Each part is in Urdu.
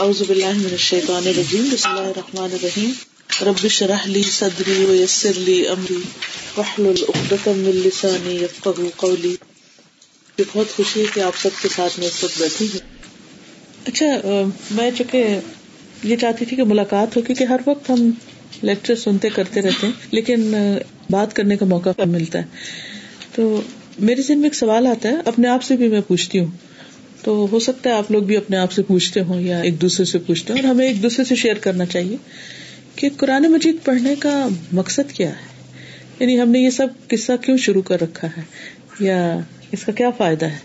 اعوذ باللہ من الشیطان الرجیم، بسم اللہ الرحمن الرحیم۔ رب اشرح لي صدری ويسر لي امری، واحلل عقدة من لسانی يفقهوا قولی۔ یہ بہت خوشی ہے کہ آپ سب کے ساتھ میں اس وقت بیٹھی ہوں۔ اچھا میں چونکہ یہ چاہتی تھی کہ ملاقات ہو، کیونکہ ہر وقت ہم لیکچر سنتے کرتے رہتے ہیں، لیکن بات کرنے کا موقع ملتا ہے۔ تو میرے ذہن میں ایک سوال آتا ہے، اپنے آپ سے بھی میں پوچھتی ہوں۔ تو ہو سکتا ہے آپ لوگ بھی اپنے آپ سے پوچھتے ہوں یا ایک دوسرے سے پوچھتے ہوں اور ہمیں ایک دوسرے سے شیئر کرنا چاہیے کہ قرآن مجید پڑھنے کا مقصد کیا ہے؟ یعنی ہم نے یہ سب قصہ کیوں شروع کر رکھا ہے؟ یا اس کا کیا فائدہ ہے؟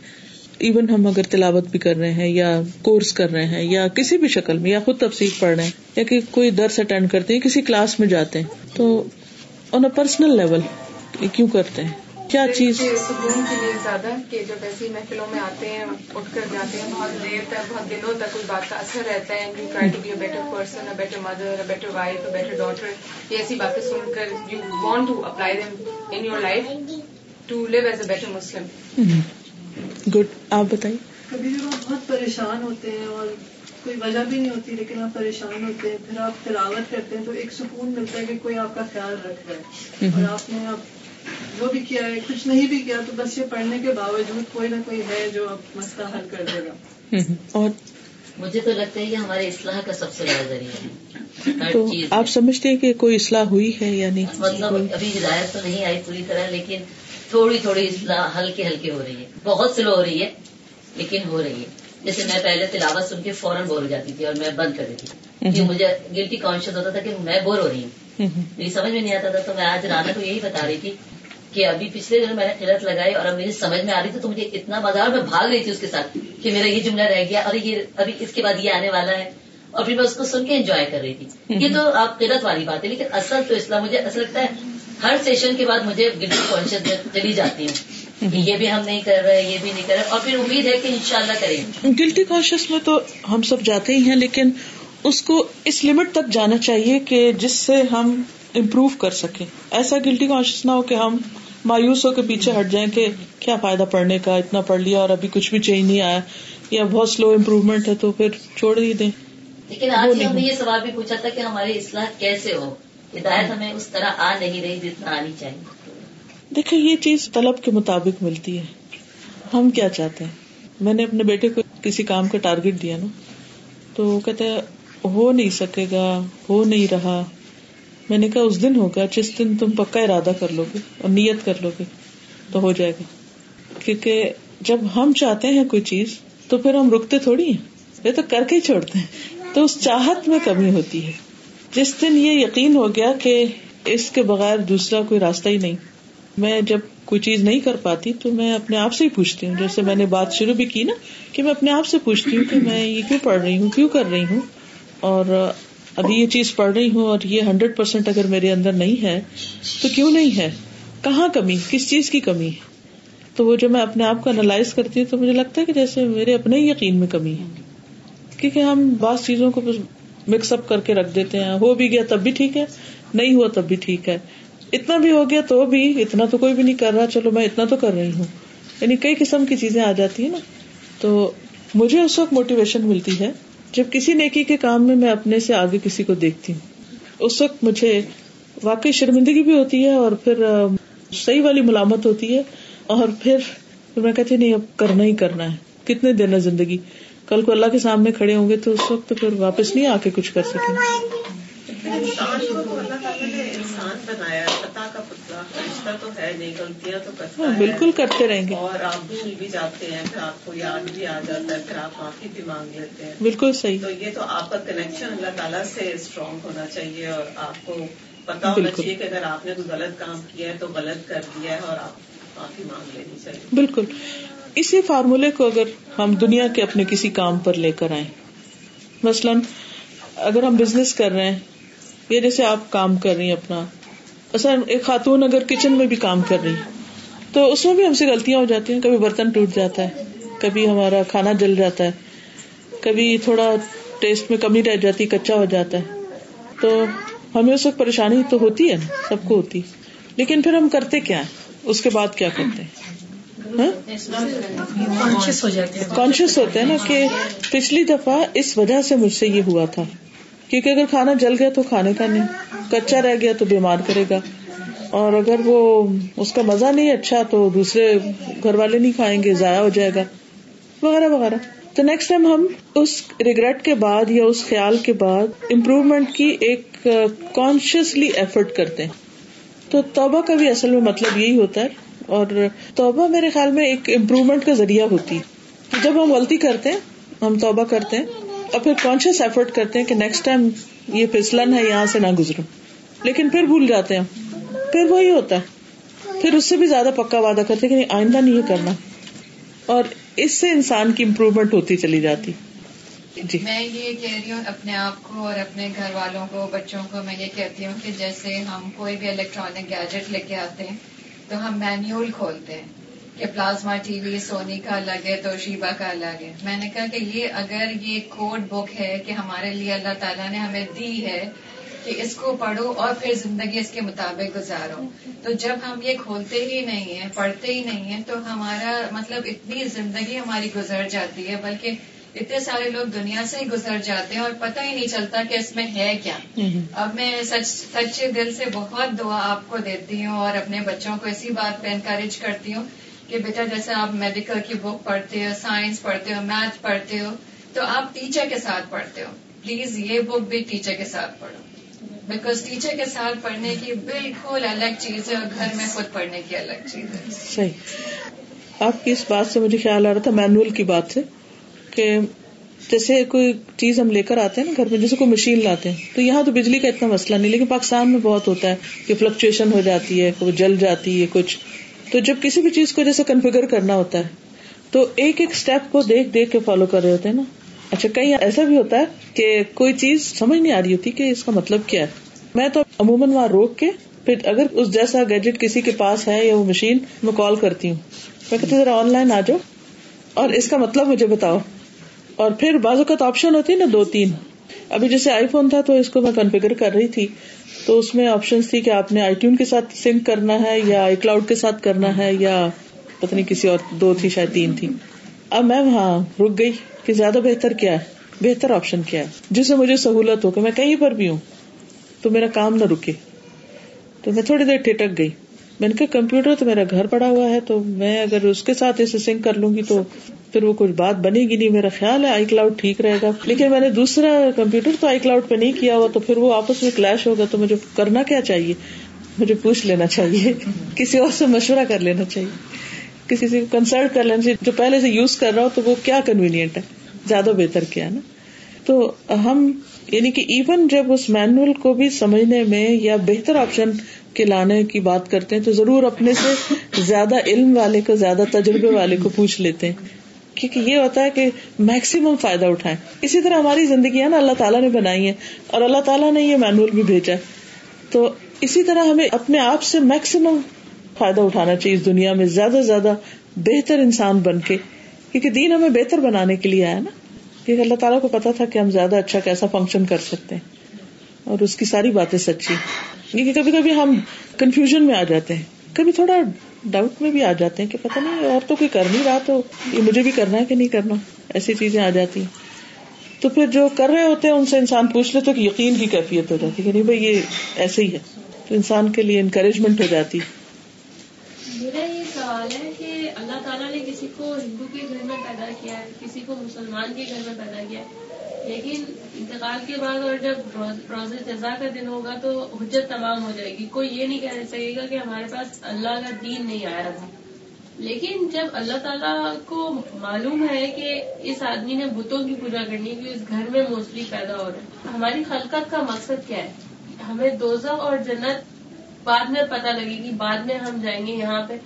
ایون ہم اگر تلاوت بھی کر رہے ہیں یا کورس کر رہے ہیں یا کسی بھی شکل میں یا خود تفصیل پڑھ رہے ہیں یا کہ کوئی درس اٹینڈ کرتے ہیں کسی کلاس میں جاتے ہیں تو آن اے پرسنل لیول کیوں کرتے ہیں؟ کیا چیز؟ سکون کے لیے زیادہ کہ جب ایسی محفلوں میں آتے ہیں اٹھ کر جاتے ہیں بہت دیر تک بہت دنوں تک اس بات کا اثر رہتا ہے۔ You try to be a better person a better mother a better wife a better daughter یہ ایسی باتیں سن کر you want to apply them in your life to live as a better Muslim good آپ بتائیے۔ کبھی بھی وہ بہت پریشان ہوتے ہیں اور کوئی وجہ بھی نہیں ہوتی لیکن آپ پریشان ہوتے ہیں پھر آپ تلاوت کرتے ہیں تو ایک سکون ملتا ہے کہ کوئی آپ کا خیال رکھ رہا ہے۔ اور آپ نے اب وہ بھی کیا ہے کچھ نہیں بھی کیا تو بس یہ پڑھنے کے باوجود کوئی نہ کوئی ہے جو اب مسئلہ حل کر دے گا۔ اور مجھے تو لگتا ہے کہ ہمارے اصلاح کا سب سے بڑا ذریعہ ہے۔ تو آپ سمجھتے ہیں کہ کوئی اصلاح ہوئی ہے یا نہیں؟ مطلب ابھی ہدایت تو نہیں آئی پوری طرح لیکن تھوڑی تھوڑی اصلاح ہلکے ہلکے ہو رہی ہے۔ بہت سلو ہو رہی ہے لیکن ہو رہی ہے۔ جیسے میں پہلے تلاوت سن کے فوراً بور ہو جاتی تھی اور میں بند کر دیتی تھی۔ کہ مجھے گلٹی کانشیس ہوتا تھا کہ میں بور ہو رہی ہوں۔ میری سمجھ میں نہیں آتا تھا تو میں آج رانا کو یہی بتا رہی تھی کہ ابھی پچھلے دن میں نے قلت لگائی اور اب میری سمجھ میں آ رہی تھی تو مجھے اتنا مزہ اور میں بھاگ رہی تھی اس کے ساتھ کہ میرا یہ جملہ رہ گیا اور یہ ابھی اس کے بعد یہ آنے والا ہے اور پھر میں اس کو سن کے انجوائے کر رہی تھی۔ یہ تو آپ قلت والی بات ہے لیکن اصل تو اسلام مجھے ایسا لگتا ہے ہر سیشن کے بعد مجھے گلٹی کانشیس چلی جاتی ہوں یہ بھی ہم نہیں کر رہے یہ بھی نہیں کر رہے اور پھر امید ہے کہ انشاءاللہ کریں گلٹی کانشیس میں تو ہم سب جاتے ہی ہیں لیکن اس کو اس لمٹ تک جانا چاہیے کہ جس سے ہم امپروو کر سکیں۔ ایسا گلٹی کانشیس نہ ہو کہ ہم مایوس ہو کے پیچھے ہٹ جائیں کہ کیا فائدہ پڑھنے کا اتنا پڑھ لیا اور ابھی کچھ بھی چینج نہیں آیا یا بہت سلو امپروومنٹ ہے تو پھر چھوڑ ہی دیں۔ لیکن آج ہم نے یہ سوال بھی پوچھا تھا کہ ہماری اصلاح کیسے ہو؟ ہدایت ہمیں اس طرح آ نہیں رہی جتنا آنی چاہیے۔ دیکھیں یہ چیز طلب کے مطابق ملتی ہے۔ ہم کیا چاہتے ہیں؟ میں نے اپنے بیٹے کو کسی کام کا ٹارگیٹ دیا نا تو وہ کہتے ہو نہیں سکے گا ہو نہیں رہا۔ میں نے کہا، اس دن ہوگا، جس دن تم پکا ارادہ کر لو گے اور نیت کر لو گے تو ہو جائے گا. کیونکہ جب ہم چاہتے ہیں کوئی چیز، تو پھر ہم رکتے تھوڑی ہیں، یہ تو کر کے ہی چھوڑتے ہیں۔ تو اس چاہت میں کمی ہوتی ہے۔ جس دن یہ یقین ہو گیا کہ اس کے بغیر دوسرا کوئی راستہ ہی نہیں، میں جب کوئی چیز نہیں کر پاتی، تو میں اپنے آپ سے ہی پوچھتی ہوں۔ جیسے میں نے بات شروع بھی کی نا، کہ میں اپنے آپ سے پوچھتی ہوں کہ میں یہ کیوں پڑھ رہی ہوں، کیوں کر رہی ہوں، اور ابھی یہ چیز پڑھ رہی ہوں اور یہ ہنڈریڈ پرسینٹ اگر میرے اندر نہیں ہے تو کیوں نہیں ہے؟ کہاں کمی؟ کس چیز کی کمی؟ ہے تو وہ جو میں اپنے آپ کو انالائز کرتی ہوں تو مجھے لگتا ہے کہ جیسے میرے اپنے ہی یقین میں کمی ہے۔ کیونکہ ہم بعض چیزوں کو مکس اپ کر کے رکھ دیتے ہیں۔ ہو بھی گیا تب بھی ٹھیک ہے، نہیں ہوا تب بھی ٹھیک ہے۔ اتنا بھی ہو گیا تو بھی، اتنا تو کوئی بھی نہیں کر رہا، چلو میں اتنا تو کر رہی ہوں۔ یعنی کئی قسم کی چیزیں آ جاتی ہیں نا۔ تو مجھے اس وقت موٹیویشن ملتی ہے۔ جب کسی نیکی کے کام میں میں اپنے سے آگے کسی کو دیکھتی ہوں، اس وقت مجھے واقعی شرمندگی بھی ہوتی ہے اور پھر صحیح والی ملامت ہوتی ہے اور پھر میں کہتی نہیں، اب کرنا ہی کرنا ہے۔ کتنے دن ہے زندگی؟ کل کو اللہ کے سامنے کھڑے ہوں گے تو اس وقت پھر واپس نہیں آ کے کچھ کر سکیں۔ رشتہ تو ہے نہیں غلطیاں تو کرتا بالکل کرتے رہیں گے۔ اور آپ بھول بھی جاتے ہیں پھر آپ کو یاد بھی آ جاتا ہے پھر آپ معافی بھی مانگ لیتے ہیں۔ بالکل صحیح۔ تو یہ تو آپ کا کنیکشن اللہ تعالیٰ سے اسٹرانگ ہونا چاہیے اور آپ کو پتا ہونا چاہیے کہ اگر آپ نے کوئی غلط کام کیا ہے تو غلط کر دیا ہے اور آپ معافی مانگ لینی چاہیے۔ بالکل۔ اسی فارمولے کو اگر ہم دنیا کے اپنے کسی کام پر لے کر آئے مثلاً اگر ہم بزنس کر رہے ہیں یا جیسے آپ کام کر رہی ہیں اپنا۔ اصل ایک خاتون اگر کچن میں بھی کام کر رہی تو اس میں بھی ہم سے غلطیاں ہو جاتی ہیں۔ کبھی برتن ٹوٹ جاتا ہے کبھی ہمارا کھانا جل جاتا ہے کبھی تھوڑا ٹیسٹ میں کمی رہ جاتی کچا ہو جاتا ہے۔ تو ہمیں اس وقت پریشانی تو ہوتی ہے نا سب کو ہوتی۔ لیکن پھر ہم کرتے کیا ہیں؟ اس کے بعد کیا کرتے ہیں؟ کانشیس ہوتے ہیں نا کہ پچھلی دفعہ اس وجہ سے مجھ سے یہ ہوا تھا۔ کیونکہ اگر کھانا جل گیا تو کھانے کا نہیں، کچا رہ گیا تو بیمار کرے گا۔ اور اگر وہ اس کا مزہ نہیں اچھا تو دوسرے گھر والے نہیں کھائیں گے، ضائع ہو جائے گا۔ وغیرہ وغیرہ۔ تو نیکسٹ ٹائم ہم اس ریگریٹ کے بعد یا اس خیال کے بعد امپروومنٹ کی ایک کانشیسلی ایفرٹ کرتے ہیں۔ تو توبہ کا بھی اصل میں مطلب یہی ہوتا ہے۔ اور توبہ میرے خیال میں ایک امپروومنٹ کا ذریعہ ہوتی ہے۔ جب ہم غلطی کرتے ہیں، ہم توبہ کرتے ہیں اور پھر کانشیس ایفرٹ کرتے ہیں کہ نیکسٹ ٹائم یہ پھسلن ہے، یہاں سے نہ گزروں۔ لیکن پھر بھول جاتے ہیں پھر وہی ہوتا ہے۔ پھر اس سے بھی زیادہ پکا وعدہ کرتے کہ آئندہ نہیں کرنا۔ اور اس سے انسان کی امپروومنٹ ہوتی چلی جاتی۔ جی۔ میں یہ کہہ رہی ہوں اپنے آپ کو اور اپنے گھر والوں کو، بچوں کو میں یہ کہتی ہوں کہ جیسے ہم کوئی بھی الیکٹرانک گیجٹ لے کے آتے ہیں، تو ہم مینیول کھولتے ہیں۔ کہ پلازما ٹی وی، سونی کا الگ ہے تو شیبا کا الگ ہے۔ میں نے کہا کہ یہ اگر یہ کوڈ بک ہے کہ ہمارے لیے اللہ تعالیٰ نے ہمیں دی ہے کہ اس کو پڑھو اور پھر زندگی اس کے مطابق گزارو۔ تو جب ہم یہ کھولتے ہی نہیں ہیں، پڑھتے ہی نہیں ہیں، تو ہمارا مطلب اتنی زندگی ہماری گزر جاتی ہے، بلکہ اتنے سارے لوگ دنیا سے ہی گزر جاتے ہیں اور پتہ ہی نہیں چلتا کہ اس میں ہے کیا۔ اب میں سچ، سچے دل سے بہت دعا آپ کو دیتی ہوں اور اپنے بچوں کو اسی بات پہ انکریج کرتی ہوں کہ بیٹا جیسے آپ میڈیکل کی بک پڑھتے ہو سائنس پڑھتے ہو میتھ پڑھتے ہو، تو آپ ٹیچر کے ساتھ پڑھتے ہو. پلیز یہ بک بھی ٹیچر کے ساتھ پڑھو. بیکاز ٹیچر کے ساتھ پڑھنے کی بالکل الگ چیز ہے اور گھر میں خود پڑھنے کی الگ چیز ہے. صحیح. آپ کی اس بات سے مجھے خیال آ رہا تھا مینوئل کی بات سے کہ جیسے کوئی چیز ہم لے کر آتے ہیں نا گھر میں، جیسے کوئی مشین لاتے ہیں، تو یہاں تو بجلی کا اتنا مسئلہ نہیں، لیکن پاکستان میں بہت ہوتا ہے کہ فلکچویشن ہو جاتی ہے وہ جل جاتی ہے، کچھ تو جب کسی بھی چیز کو جیسے کنفیگر کرنا ہوتا ہے، تو ایک ایک اسٹیپ کو دیکھ دیکھ کے فالو کر رہے ہوتے ہیں نا۔ اچھا کئی ایسا بھی ہوتا ہے کہ کوئی چیز سمجھ نہیں آ رہی ہوتی کہ اس کا مطلب کیا ہے۔ میں تو عموماً وہاں روک کے پھر اگر اس جیسا گیجٹ کسی کے پاس ہے یا وہ مشین میں کال کرتی ہوں۔ میں کہتی ذرا آن لائن آ جاؤ اور اس کا مطلب مجھے بتاؤ۔ اور پھر بعض اوقات آپشن ہوتی ہے نا، دو تین۔ ابھی جیسے آئی فون تھا تو اس کو میں کنفیگر کر رہی تھی، تو اس میں آپشن تھی کہ آپ نے آئی ٹیون کے ساتھ سنک کرنا ہے یا آئی کلاؤڈ کے ساتھ کرنا ہے یا پتہ نہیں کسی اور دو تھی، شاید تین تھی۔ اب میں وہاں رک گئی کہ زیادہ بہتر کیا ہے، بہتر آپشن کیا ہے۔ جس سے مجھے سہولت ہو کہ میں کہیں پر بھی ہوں، تو میرا کام نہ رکے۔ تو میں تھوڑی دیر ٹھٹک گئی۔ میں نے کہا، کمپیوٹر تو میرا گھر پڑا ہوا ہے، تو میں اگر اس کے ساتھ اسے سنک کر لوں گی تو پھر وہ کچھ بات بنے گی نہیں، میرا خیال ہے آئی کلاؤڈ ٹھیک رہے گا. لیکن میں نے دوسرا کمپیوٹر تو آئی کلاؤڈ پہ نہیں کیا ہوا، تو پھر وہ آپس میں کلیش ہوگا تو مجھے کرنا کیا چاہیے؟ مجھے پوچھ لینا چاہیے کسی اور سے مشورہ کر لینا چاہیے، کسی سے کنسلٹ کر لینا چاہیے، جو پہلے سے یوز کر رہا ہو، تو وہ کیا کنوینئنٹ ہے؟ زیادہ بہتر کیا نا؟ تو ہم یعنی کہ ایون جب اس مینوئل کو بھی سمجھنے میں یا بہتر آپشن کے لانے کی بات کرتے ہیں تو ضرور اپنے سے زیادہ علم والے کو، زیادہ تجربے والے کو پوچھ لیتے ہیں کیونکہ یہ ہوتا ہے کہ میکسیمم فائدہ اٹھائیں۔ اسی طرح ہماری زندگی ہے نا اللہ تعالیٰ نے بنائی ہے اور اللہ تعالیٰ نے یہ مینوئل بھی بھیجا تو اسی طرح ہمیں اپنے آپ سے میکسیمم فائدہ اٹھانا چاہیے اس دنیا میں، زیادہ سے زیادہ بہتر انسان بن کے۔ کیونکہ دین ہمیں بہتر بنانے کے لیے آیا نا۔ کیونکہ اللہ تعالیٰ کو پتا تھا کہ ہم زیادہ اچھا کیسا فنکشن کر سکتے ہیں۔ اور اس کی ساری باتیں سچی کیونکہ کبھی کبھی ہم کنفیوژن میں آ جاتے ہیں۔ کبھی تھوڑا ڈاؤٹ میں بھی آ جاتے ہیں کہ پتا نہیں اور تو کوئی کر نہیں رہا تو یہ مجھے بھی کرنا ہے کہ نہیں کرنا۔ ایسی چیزیں آ جاتی ہیں۔ تو پھر جو کر رہے ہوتے ہیں ان سے انسان پوچھ لے تو یقین کی کیفیت ہو جاتی ہے کہ نہیں بھائی، یہ ایسے ہی ہے۔ تو انسان کے لیے انکریجمنٹ ہو جاتی میرا یہ سوال ہے کہ اللہ تعالیٰ نے کسی کو ہندو کے گھر میں پیدا کیا ہے، کسی کو مسلمان کے گھر میں پیدا کیا ہے، لیکن انتقال کے بعد اور جب روز جزا کا دن ہوگا تو حجت تمام ہو جائے گی۔ کوئی یہ نہیں کہہ سکے گا کہ ہمارے پاس اللہ کا دین نہیں آیا تھا۔ لیکن جب اللہ تعالیٰ کو معلوم ہے کہ اس آدمی نے بتوں کی پوجا کرنی کی اس گھر میں موسٹلی پیدا ہو رہا ہے، ہماری خلقت کا مقصد کیا ہے؟ ہمیں دوزہ اور جنت بعد میں پتہ لگے گی، بعد میں ہم جائیں گے یہاں پہ۔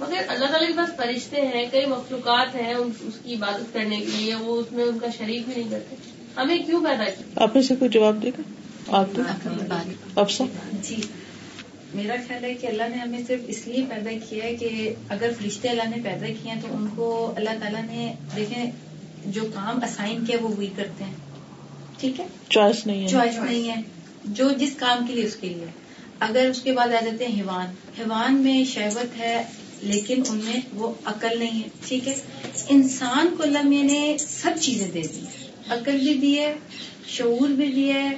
مگر اللہ تعالیٰ کے پاس فرشتے ہیں، کئی مخلوقات ہیں اس کی عبادت کرنے کے لیے، وہ اس میں ان کا شریک بھی نہیں کرتے۔ ہمیں کیوں پیدا کیا آپ میں سے کوئی جواب دے گا؟ آپ افسا جی۔ میرا خیال ہے کہ اللہ نے ہمیں صرف اس لیے پیدا کیا ہے کہ اگر فرشتے اللہ نے پیدا کیے ہیں تو ان کو اللہ تعالیٰ نے دیکھیں جو کام اسائن کیا وہ وہی کرتے ہیں۔ ٹھیک ہے؟ چوائس نہیں ہے۔ چوائس نہیں ہے۔ جو جس کام کے لیے اس کے لیے۔ اگر اس کے بعد آ جاتے ہیں حیوان۔ حیوان میں شہوت ہے لیکن ان میں وہ عقل نہیں ہے۔ ٹھیک ہے؟ انسان کو اللہ میں نے سب چیزیں دے دی۔ عقل بھی دی ہے شعور بھی دیا ہے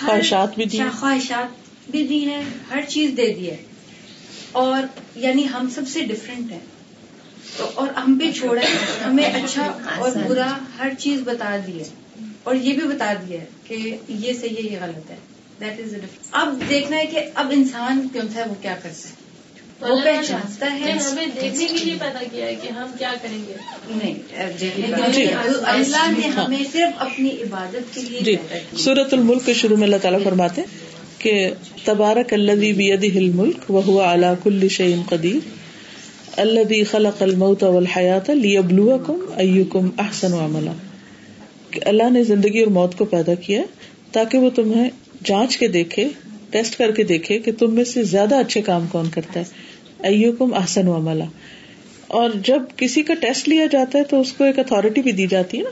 خواہشات بھی دی ہیں۔ خواہشات بھی دی ہے ہر چیز دے دی ہے۔ اور یعنی ہم سب سے ڈفرینٹ ہیں۔ تو اور ہم پہ چھوڑا ہے ہمیں اچھا اور برا ہر چیز بتا دی ہے۔ اور یہ بھی بتا دیا ہے کہ یہ صحیح ہے یہ غلط ہے۔ دیٹ از اب دیکھنا ہے کہ اب انسان کون سا ہے وہ کیا کرتا ہے۔ وہ اللہ پہچانتا ہے ہمیں دیکھنے کے لیے پیدا کیا ہے کہ ہم کیا کریں گے۔ نہیں جی۔ لیے اللہ نے ہمیں صرف اپنی عبادت کے لیے جی سورت الملک کے شروع میں اللہ تعالیٰ فرماتے ہیں کہ تبارک الذی بیدہ الملک وهو علی کل شیء قدیر الذی خلق الموت والحیات لیبلوکم ایکم احسن عملا۔ کہ اللہ نے زندگی اور موت کو پیدا کیا تاکہ وہ تمہیں جانچ کے دیکھے ٹیسٹ کر کے دیکھے کہ تم میں سے زیادہ اچھے کام کون کرتا ہے۔ ایکم احسن عملا اور جب کسی کا ٹیسٹ لیا جاتا ہے تو اس کو ایک اتارٹی بھی دی جاتی ہے نا۔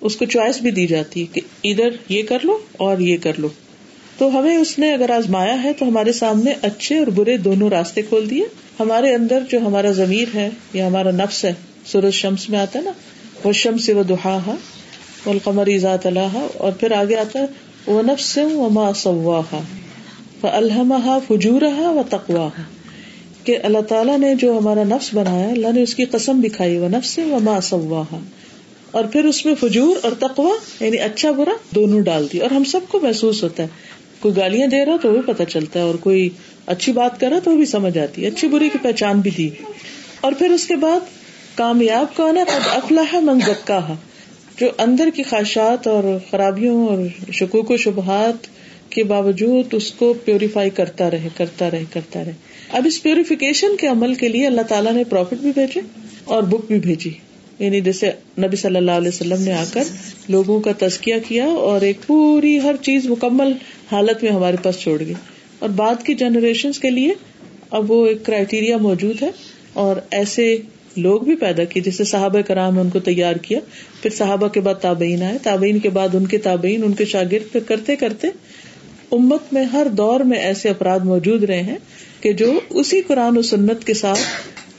اس کو چوائس بھی دی جاتی ہے کہ ادھر یہ کر لو اور یہ کر لو۔ تو ہمیں اس نے اگر آزمایا ہے تو ہمارے سامنے اچھے اور برے دونوں راستے کھول دیے۔ ہمارے اندر جو ہمارا ضمیر ہے یا ہمارا نفس ہے، سورج شمس میں آتا ہے نا۔ وہ شمس و دہا والقمر ذات اللہ اور پھر آگے آتا ہے وہ نفس و ما سواہا فالہمہا فجورہا و تقواہا کہ اللہ تعالیٰ نے جو ہمارا نفس بنایا اللہ نے اس کی قسم بھی کھائی، وہ نفس و ما سواہا اور پھر اس میں فجور اور تقوا یعنی اچھا برا، دونوں ڈال دی۔ اور ہم سب کو محسوس ہوتا ہے۔ کوئی گالیاں دے رہا تو وہ پتہ چلتا ہے، اور کوئی اچھی بات کر رہا تو وہ بھی سمجھ آتی ہے۔ اچھی بری کی پہچان بھی دی۔ اور پھر اس کے بعد کامیاب کون ہے؟ قد افلاح من زکاہا جو اندر کی خواہشات اور خرابیوں اور شکوک و شبہات کے باوجود اس کو پیوریفائی کرتا رہے کرتا رہے کرتا رہے۔ اب اس پیوریفیکیشن کے عمل کے لیے اللہ تعالیٰ نے پروفٹ بھی بھیجے اور بک بھی بھیجی۔ یعنی جیسے نبی صلی اللہ علیہ وسلم نے آ کر لوگوں کا تزکیہ کیا اور ایک پوری ہر چیز مکمل حالت میں ہمارے پاس چھوڑ گئی۔ اور بعد کی جنریشن کے لیے اب وہ ایک کرائٹیریا موجود ہے اور ایسے لوگ بھی پیدا کیے جیسے صحابہ کرام نے ان کو تیار کیا۔ پھر صحابہ کے بعد تابعین آئے۔ تابعین کے بعد ان کے تابعین ان کے شاگرد پھر کرتے کرتے امت میں ہر دور میں ایسے افراد موجود رہے ہیں کہ جو اسی قرآن و سنت کے ساتھ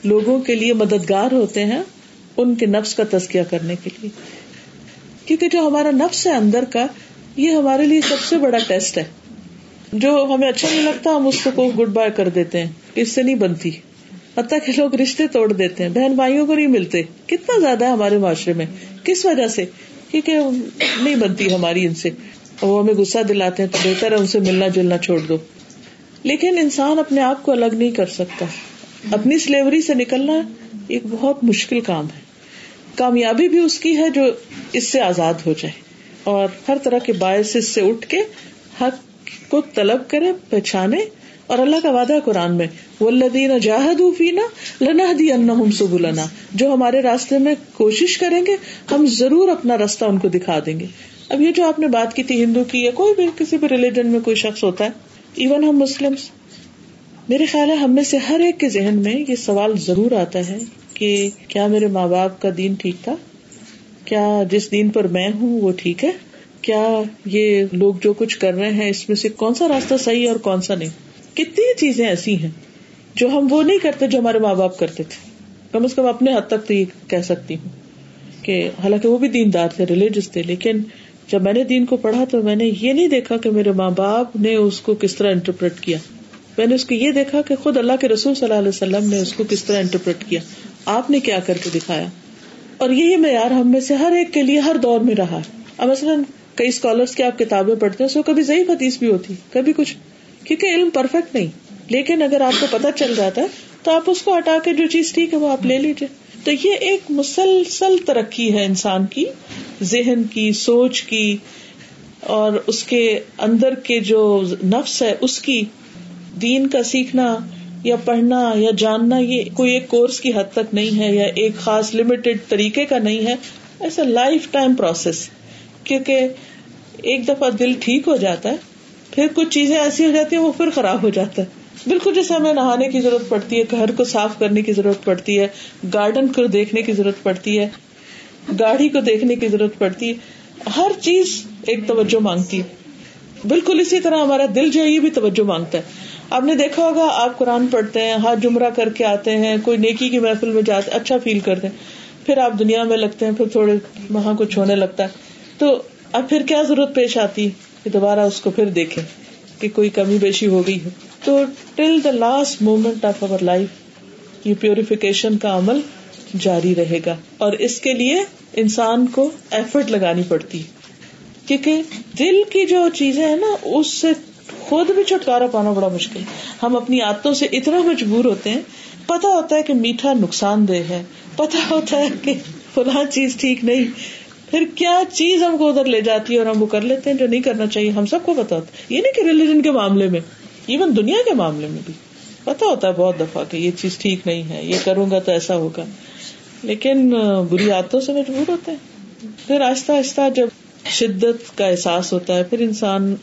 لوگوں کے لیے مددگار ہوتے ہیں ان کے نفس کا تزکیہ کرنے کے لیے۔ کیونکہ جو ہمارا نفس ہے اندر کا، یہ ہمارے لیے سب سے بڑا ٹیسٹ ہے۔ جو ہمیں اچھا نہیں لگتا، ہم اس کو گڈ بائے کر دیتے ہیں۔ اس سے نہیں بنتی۔ حتیٰ کہ لوگ رشتے توڑ دیتے ہیں۔ بہن بھائیوں کو نہیں ملتے۔ کتنا زیادہ ہے ہمارے معاشرے میں۔ کس وجہ سے؟ کیونکہ نہیں بنتی ہماری ان سے۔ وہ ہمیں غصہ دلاتے ہیں تو بہتر ہے ان سے ملنا جلنا چھوڑ دو۔ لیکن انسان اپنے آپ کو الگ نہیں کر سکتا۔ اپنی سلیوری سے نکلنا ایک بہت مشکل کام ہے۔ کامیابی بھی اس کی ہے جو اس سے آزاد ہو جائے۔ اور ہر طرح کے باعث اس سے اٹھ کے حق کو طلب کرے، پہچانے اور اللہ کا وعدہ ہے قرآن میں ولدین جاہد فینا لنا دی ان سبلنا۔ جو ہمارے راستے میں کوشش کریں گے، ہم ضرور اپنا راستہ ان کو دکھا دیں گے۔ اب یہ جو آپ نے بات کی تھی ہندو کی یا کوئی بھی کسی بھی ریلیجن میں کوئی شخص ہوتا ہے ایون ہم مسلم میرے خیال ہے ہم میں سے ہر ایک کے ذہن میں یہ سوال ضرور آتا ہے کہ کیا میرے ماں باپ کا دین ٹھیک تھا؟ کیا جس دین پر میں ہوں وہ ٹھیک ہے؟ کیا یہ لوگ جو کچھ کر رہے ہیں اس میں سے کون سا راستہ صحیح ہے اور کون سا نہیں؟ کتنی چیزیں ایسی ہیں جو ہم وہ نہیں کرتے جو ہمارے ماں باپ کرتے تھے۔ کم از کم اپنے حد تک تو یہ کہہ سکتی ہوں کہ حالانکہ وہ بھی دیندار تھے ریلیجس تھے، لیکن جب میں نے دین کو پڑھا تو میں نے یہ نہیں دیکھا کہ میرے ماں باپ نے اس کو کس طرح انٹرپریٹ کیا۔ میں نے اس کو یہ دیکھا کہ خود اللہ کے رسول صلی اللہ علیہ وسلم نے اس کو کس طرح انٹرپریٹ کیا۔ آپ نے کیا کر کے دکھایا؟ اور یہی معیار ہم میں سے ہر ایک کے لیے ہر دور میں رہا۔ اب مثلاً کئی اسکالرس کی آپ کتابیں پڑھتے ہیں کبھی ضعیف حدیث بھی ہوتی، کبھی کچھ، کیونکہ علم پرفیکٹ نہیں۔ لیکن اگر آپ کو پتا چل جاتا ہے تو آپ اس کو ہٹا کے جو چیز ٹھیک ہے وہ آپ لے لیجیے تو یہ ایک مسلسل ترقی ہے انسان کی، ذہن کی، سوچ کی، اور اس کے اندر کے جو نفس ہے، اس کی دین کا سیکھنا یا پڑھنا یا جاننا، یہ کوئی ایک کورس کی حد تک نہیں ہے یا ایک خاص لمیٹڈ طریقے کا نہیں ہے۔ ایسا لائف ٹائم پروسیس کیونکہ ایک دفعہ دل ٹھیک ہو جاتا ہے، پھر کچھ چیزیں ایسی ہو جاتی ہیں، وہ پھر خراب ہو جاتا ہے۔ بالکل جیسے ہمیں نہانے کی ضرورت پڑتی ہے، گھر کو صاف کرنے کی ضرورت پڑتی ہے، گارڈن کو دیکھنے کی ضرورت پڑتی ہے، گاڑی کو دیکھنے کی ضرورت پڑتی ہے، ہر چیز ایک توجہ مانگتی ہے۔ بالکل اسی طرح ہمارا دل جو ہے، یہ بھی توجہ مانگتا ہے۔ آپ نے دیکھا ہوگا، آپ قرآن پڑھتے ہیں، ہاتھ جمرہ کر کے آتے ہیں، کوئی نیکی کی محفل میں جاتے اچھا فیل کرتے ہیں۔ پھر آپ دنیا میں لگتے ہیں، پھر تھوڑے وہاں کچھ ہونے لگتا ہے۔ تو اب پھر کیا ضرورت پیش آتی؟ کہ دوبارہ اس کو پھر دیکھیں کہ کوئی کمی بیشی ہو گئی ہے تو till the last moment of our life یہ پیوریفیکیشن کا عمل جاری رہے گا۔ اور اس کے لیے انسان کو ایفرٹ لگانی پڑتی۔ کیونکہ دل کی جو چیزیں ہیں نا، اس سے خود بھی چھٹکارا پانا بڑا مشکل۔ ہم اپنی عادتوں سے اتنا مجبور ہوتے ہیں۔ پتا ہوتا ہے کہ میٹھا نقصان دہ ہے۔ پتا ہوتا ہے کہ فلاں چیز ٹھیک نہیں۔ پھر کیا چیز ہم کو ادھر لے جاتی ہے اور ہم وہ کر لیتے ہیں جو نہیں کرنا چاہیے؟ ہم سب کو پتا ہوتا ہے۔ یہ نہیں کہ ریلیجن کے معاملے میں۔ ایون دنیا کے معاملے میں بھی۔ پتا ہوتا ہے بہت دفعہ کہ یہ چیز ٹھیک نہیں ہے، یہ کروں گا تو ایسا ہوگا۔ لیکن بری عادتوں سے مجبور ہوتے ہیں۔ پھر آہستہ آہستہ جب شدت کا احساس ہوتا ہے، پھر انسان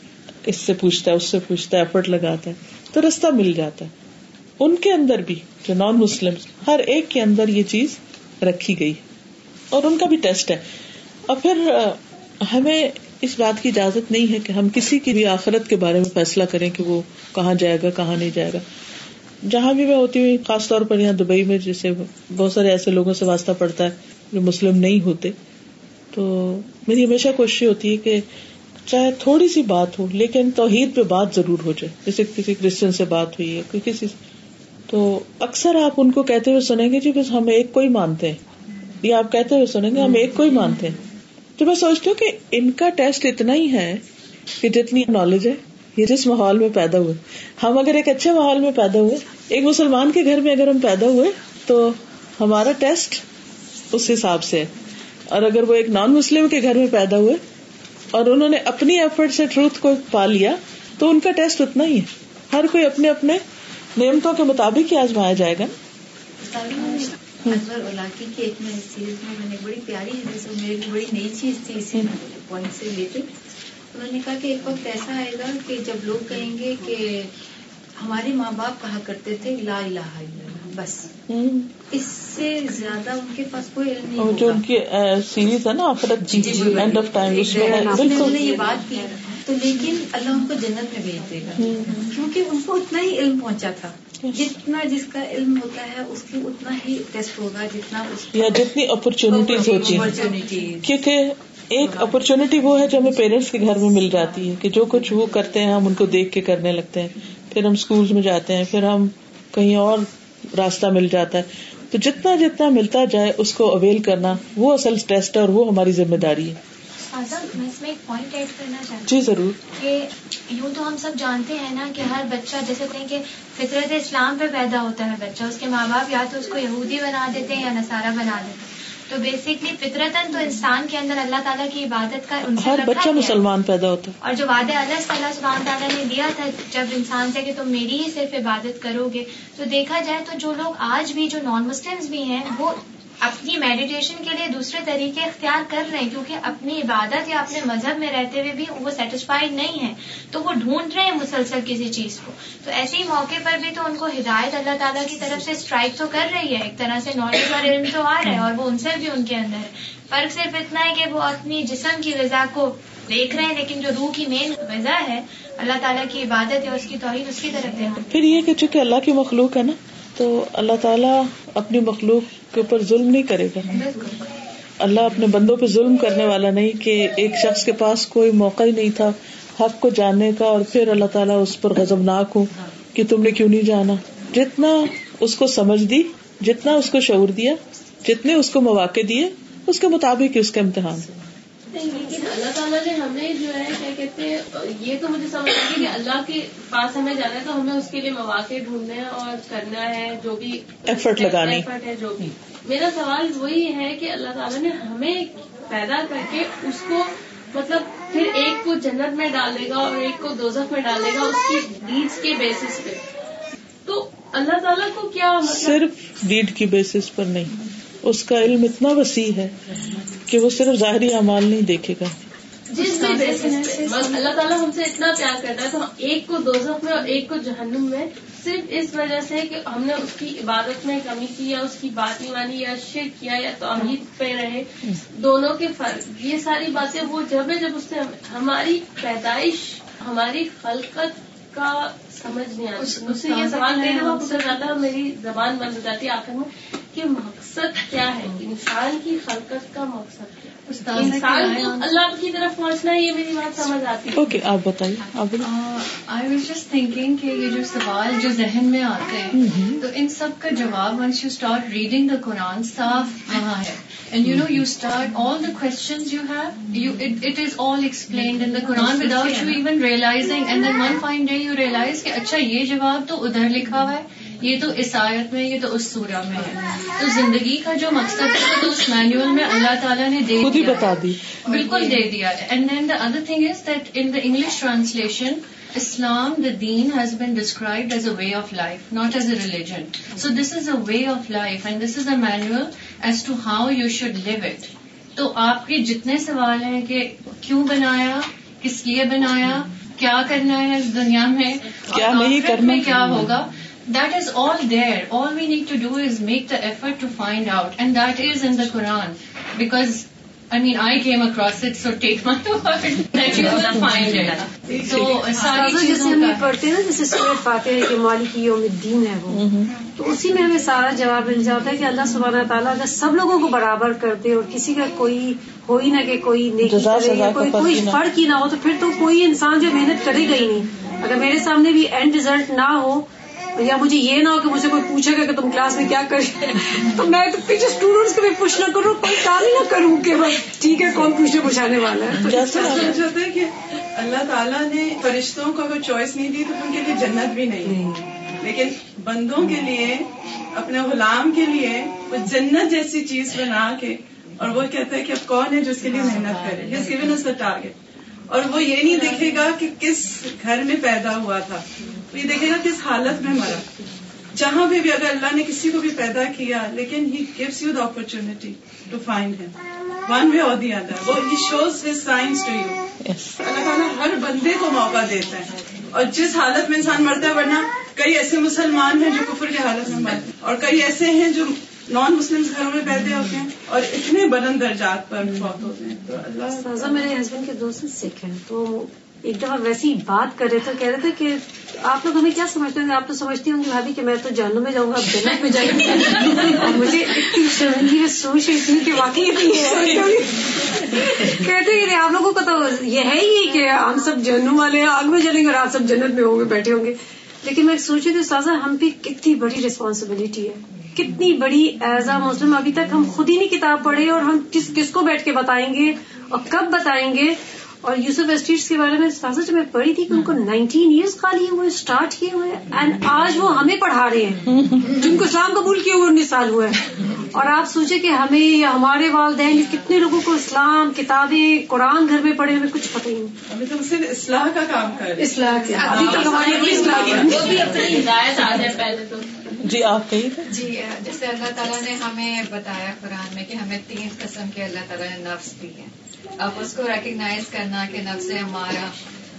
اس سے پوچھتا ہے، اس سے پوچھتا ہے ایفرٹ لگاتا ہے، تو رستہ مل جاتا ہے۔ ان کے اندر بھی، جو نان مسلم ہر ایک کے اندر یہ چیز رکھی گئی اور ان کا بھی ٹیسٹ ہے۔ اور پھر ہمیں اس بات کی اجازت نہیں ہے کہ ہم کسی کی بھی آخرت کے بارے میں فیصلہ کریں کہ وہ کہاں جائے گا، کہاں نہیں جائے گا۔ جہاں بھی میں ہوتی ہوں، خاص طور پر یہاں دبئی میں جیسے بہت سارے ایسے لوگوں سے واسطہ پڑتا ہے جو مسلم نہیں ہوتے۔ تو میری ہمیشہ کوشش ہوتی ہے کہ چاہے تھوڑی سی بات ہو، لیکن توحید پہ بات ضرور ہو جائے۔ جیسے کسی کرسچن سے بات ہوئی ہے، کوئی کسی تو اکثر آپ ان کو کہتے ہوئے سنیں گے جی بس ہم ایک کو ہی مانتے ہیں۔ یا آپ کہتے ہوئے سنیں گے، ہم ایک کو ہی مانتے ہیں۔ تو میں سوچتی ہوں کہ ان کا ٹیسٹ اتنا ہی ہے کہ جتنی نالج ہے، یہ جس ماحول میں پیدا ہوئے۔ ہم اگر ایک اچھے ماحول میں پیدا ہوئے، ایک مسلمان کے گھر میں اگر ہم پیدا ہوئے، تو ہمارا ٹیسٹ اس حساب سے ہے۔ اور اگر وہ ایک نان مسلم کے گھر میں پیدا ہوئے اور انہوں نے اپنی ایفرٹ سے ٹروتھ کو پا لیا، تو ان کا ٹیسٹ اتنا ہی ہے۔ ہر کوئی اپنے اپنے نعمتوں کے مطابق ہی آزمایا جائے گا۔ ایک میں سیریز میں نے بڑی پیاری میری بڑی نئی چیز تھی اسی پوائنٹ سے ریلیٹڈ انہوں نے کہا کہ ایک وقت ایسا آئے گا کہ جب لوگ کہیں گے کہ ہمارے ماں باپ کہا کرتے تھے، لا الہ الا اللہ۔ بس۔ اس سے زیادہ ان کے پاس کوئی علم نہیں جو ان کی سیریز ہے نا آفرت اینڈ آف ٹائم اس میں بالکل۔ یہ بات کی۔ تو لیکن اللہ ان کو جنت میں بھیج دے گا۔ کیونکہ ان کو اتنا ہی علم پہنچا تھا۔ جتنا جس کا علم ہوتا ہے اس کی اتنا ہی ٹیسٹ ہوگا جتنا یا جتنی اپرچونیٹیز ہوتی ہیں۔ کیونکہ ایک اپرچونٹی وہ ہے جو ہمیں پیرنٹس کے گھر میں مل جاتی ہے کہ جو کچھ وہ کرتے ہیں ہم ان کو دیکھ کے کرنے لگتے ہیں۔ پھر ہم اسکول میں جاتے ہیں پھر ہم کہیں اور راستہ مل جاتا ہے۔ تو جتنا جتنا ملتا جائے اس کو اویل کرنا وہ اصل ٹیسٹ ہے اور وہ ہماری ذمہ داری ہے۔ میں اس میں ایک پوائنٹ ایڈ کرنا چاہتی جی ضرور۔ کہ یوں تو ہم سب جانتے ہیں نا کہ ہر بچہ جیسے کہیں کہ فطرت اسلام پہ پیدا ہوتا ہے بچہ اس کے ماں باپ یا تو اس کو یہودی بنا دیتے ہیں یا نصارہ بنا دیتے ہیں۔ تو بیسکلی فطرتن تو انسان کے اندر اللہ تعالیٰ کی عبادت کا ہر بچہ مسلمان پیدا ہوتا ہے۔ اور جو وعدہ اللہ صلی اللہ سبحانہ تعالیٰ نے دیا تھا جب انسان سے کہ تم میری ہی صرف عبادت کرو گے تو دیکھا جائے تو جو لوگ آج بھی جو نان مسلم بھی ہیں وہ اپنی میڈیٹیشن کے لیے دوسرے طریقے اختیار کر رہے ہیں کیونکہ اپنی عبادت یا اپنے مذہب میں رہتے ہوئے بھی وہ سیٹسفائڈ نہیں ہے تو وہ ڈھونڈ رہے ہیں مسلسل کسی چیز کو۔ تو ایسے ہی موقع پر بھی تو ان کو ہدایت اللہ تعالیٰ کی طرف سے اسٹرائک تو کر رہی ہے، ایک طرح سے نالج اور علم تو آ رہا ہے اور وہ ان سے بھی ان کے اندر ہے۔ فرق صرف اتنا ہے کہ وہ اپنی جسم کی غذا کو دیکھ رہے ہیں، لیکن جو روح کی مین غذا ہے، اللہ تعالیٰ کی عبادت ہے اس کی توحید اس کی طرف دیکھ پھر یہ کہ چونکہ اللہ کی مخلوق ہے نا تو اللہ تعالیٰ اپنی مخلوق کے اوپر ظلم نہیں کرے گا۔ اللہ اپنے بندوں پہ ظلم کرنے والا نہیں کہ ایک شخص کے پاس کوئی موقع ہی نہیں تھا، حق کو جاننے کا اور پھر اللہ تعالیٰ اس پر غزبناک ہو کہ تم نے کیوں نہیں جانا۔ جتنا اس کو سمجھ دی، جتنا اس کو شعور دیا، جتنے اس کو مواقع دیے، اس کے مطابق اس کا امتحان۔ لیکن اللہ تعالیٰ نے ہمیں جو ہے کیا کہتے ہیں یہ تو مجھے سمجھ آئی کہ اللہ کے پاس ہمیں جانا ہے تو ہمیں اس کے لیے مواقع ڈھونڈنے اور کرنا ہے جو بھی ایفرٹ لگانا ایفرٹ ہے جو بھی۔ میرا سوال وہی ہے کہ اللہ تعالیٰ نے ہمیں پیدا کر کے اس کو مطلب پھر ایک کو جنت میں ڈالے گا اور ایک کو دوزخ میں ڈالے گا اس کی نیڈس کے بیسس پہ۔ تو اللہ تعالیٰ کو کیا مطلب؟ صرف نیڈ کی بیسس پر نہیں۔ اس کا علم اتنا وسیع ہے کہ وہ صرف ظاہری اعمال نہیں دیکھے گا۔ جس اللہ تعالیٰ ہم سے اتنا پیار کرتا ہے۔ تو ایک کو دوزخ میں اور ایک کو جہنم میں صرف اس وجہ سے کہ ہم نے اس کی عبادت میں کمی کی یا اس کی بات نہیں مانی یا شر کیا یا توحید پہ رہے۔ دونوں کے فرق، یہ ساری باتیں وہ جب ہے جب اس سے ہماری پیدائش، ہماری خلقت کا سمجھ نہیں آتی مجھ سے یہ سوال کئی دفعہ پوچھا جاتا ہے میری زبان بند ہو جاتی ہے۔ آخر میں کہ مقصد کیا ہے؟ انسان کی خلقت کا مقصد کیا انسان کو اللہ کی طرف پہنچنا ہے یہ میری بات سمجھ آتی ہے۔ اوکے آپ بتائیے آئی واز جسٹ تھنکنگ کہ یہ جو سوال جو ذہن میں آتے ہیں تو ان سب کا جواب once you start reading the Quran صاف وہاں ہے۔ And you know you start all the question you have you it is all explained in the Quran without you even realising and then one fine day you realise کہ اچھا یہ جواب تو ادھر لکھا ہوا ہے۔ یہ تو اس آیت میں یہ تو اس سورہ میں ہے۔ تو زندگی کا جو مقصد ہے تو اس مینوئل میں اللہ تعالیٰ نے دے دیا بتا دی۔ بالکل دے دیا and then the other thing is that in the English translation Islam the then has been described as a way of life not as a religion so this is a way of life and this is a manual as to how you should live it تو آپ کے جتنے سوال ہیں کہ کیوں بنایا کس لیے بنایا کیا کرنا ہے اس دنیا میں کیا نہیں کرنا؟ کیا ہوگا that is all there all we need to do is make the effort to find out and that is in the Quran because I mean I came across it so take my that you will find it sorry جیسے ہم پڑھتے ہیں نا جیسے سورت فاتح کہ مالک یوم الدین ہے وہ تو اسی میں ہمیں سارا جواب مل جاتا ہے کہ اللہ سبحانہ تعالیٰ اگر سب لوگوں کو برابر کر دے اور کسی کا کوئی ہو ہی نہ کہ کوئی نیکی کرے یا کوئی۔ فرق ہی نہ ہو تو پھر تو کوئی انسان جو محنت کرے گا ہی نہیں اگر میرے سامنے بھی اینڈ ریزلٹ نہ ہو یا مجھے یہ نہ ہو کہ مجھ سے کوئی پوچھے گا کہ تم کلاس میں کیا کر تو میں تو پیچھے اسٹوڈینٹس کو بھی پوچھ نہ کروں کوئی کام ہی نہ کروں کہ بس ٹھیک ہے کون پوچھنے پوچھانے والا ہے۔ ہوتا ہے کہ اللہ تعالیٰ نے فرشتوں کو اگر چوائس نہیں دی تو ان کے لیے جنت بھی نہیں لیکن بندوں کے لیے اپنے غلام کے لیے وہ جنت جیسی چیز بنا کے اور وہ کہتا ہے کہ اب کون ہے جو اس کے لیے محنت کرے؟ جس گیون اس ٹارگیٹ اور وہ یہ نہیں دیکھے گا کہ کس گھر میں پیدا ہوا تھا۔ وہ یہ دیکھے گا کس حالت میں مرا۔ جہاں پہ بھی اگر اللہ نے کسی کو بھی پیدا کیا لیکن he gives you the opportunity to find him one way or the other وہ he shows his signs to you. اللہ تعالیٰ ہر بندے کو موقع دیتا ہے۔ اور جس حالت میں انسان مرتا ہے ورنہ کئی ایسے مسلمان ہیں جو کفر کی حالت میں مرتے ہیں۔ اور کئی ایسے ہیں جو نان مسلم گھروں میں پیدا ہوتے ہیں اور اتنے بلند درجات پر فوت ہوتے ہیں۔ تو اللہ میرے ہسبینڈ کے دوست سکھ ہیں تو ایک دفعہ ویسی بات کر رہے تھے کہہ رہے تھے کہ آپ لوگ ہمیں کیا سمجھتے ہیں؟ آپ تو سمجھتی ہوں گی بھابھی کہ میں تو جانوں میں جاؤں گا جنت میں جائیں گے۔ مجھے اتنی شرمندگی میں سوچ اتنی کہ واقعی کہتے ہیں آپ لوگوں کو تو یہ ہے ہی کہ ہم سب جہنم والے ہیں آگ میں جلیں گے اور آپ سب جنت میں ہوں گے بیٹھے ہوں گے۔ لیکن میں سوچ رہی تھی سازا ہم پہ کتنی بڑی ریسپانسبلٹی ہے۔ کتنی بڑی ایز اے مسلم ابھی تک ہم خود ہی نہیں کتاب پڑھے اور ہم کس کس کو بیٹھ کے بتائیں گے اور کب بتائیں گے؟ اور یوسف اسٹیٹس کے بارے میں سازا جب میں پڑھی تھی کہ ان کو نائنٹین ایئرس خالی ہوئے اسٹارٹ کیے ہوئے اینڈ آج وہ ہمیں پڑھا رہے ہیں۔ جن کو اسلام قبول کیے ہوئے انیس سال ہوئے۔ اور آپ سوچے کہ ہمیں یا ہمارے والدین کتنے لوگوں کو اسلام کتابیں قرآن گھر میں پڑھے ہمیں کچھ پتہ ہی نہیں۔ ابھی تو صرف اصلاح کا کام کر کے ابھی تک ہماری کوئی اصلاح نہیں وہ بھی اپنی ہدایت آ جائے پہلے تو۔ جی آپ کہیں تھے جی جیسے اللہ تعالیٰ نے ہمیں بتایا قرآن میں کہ ہمیں تین قسم کے اللہ تعالیٰ نے نفس دی ہیں اب اس کو ریکگنائز کرنا کہ نفس ہمارا،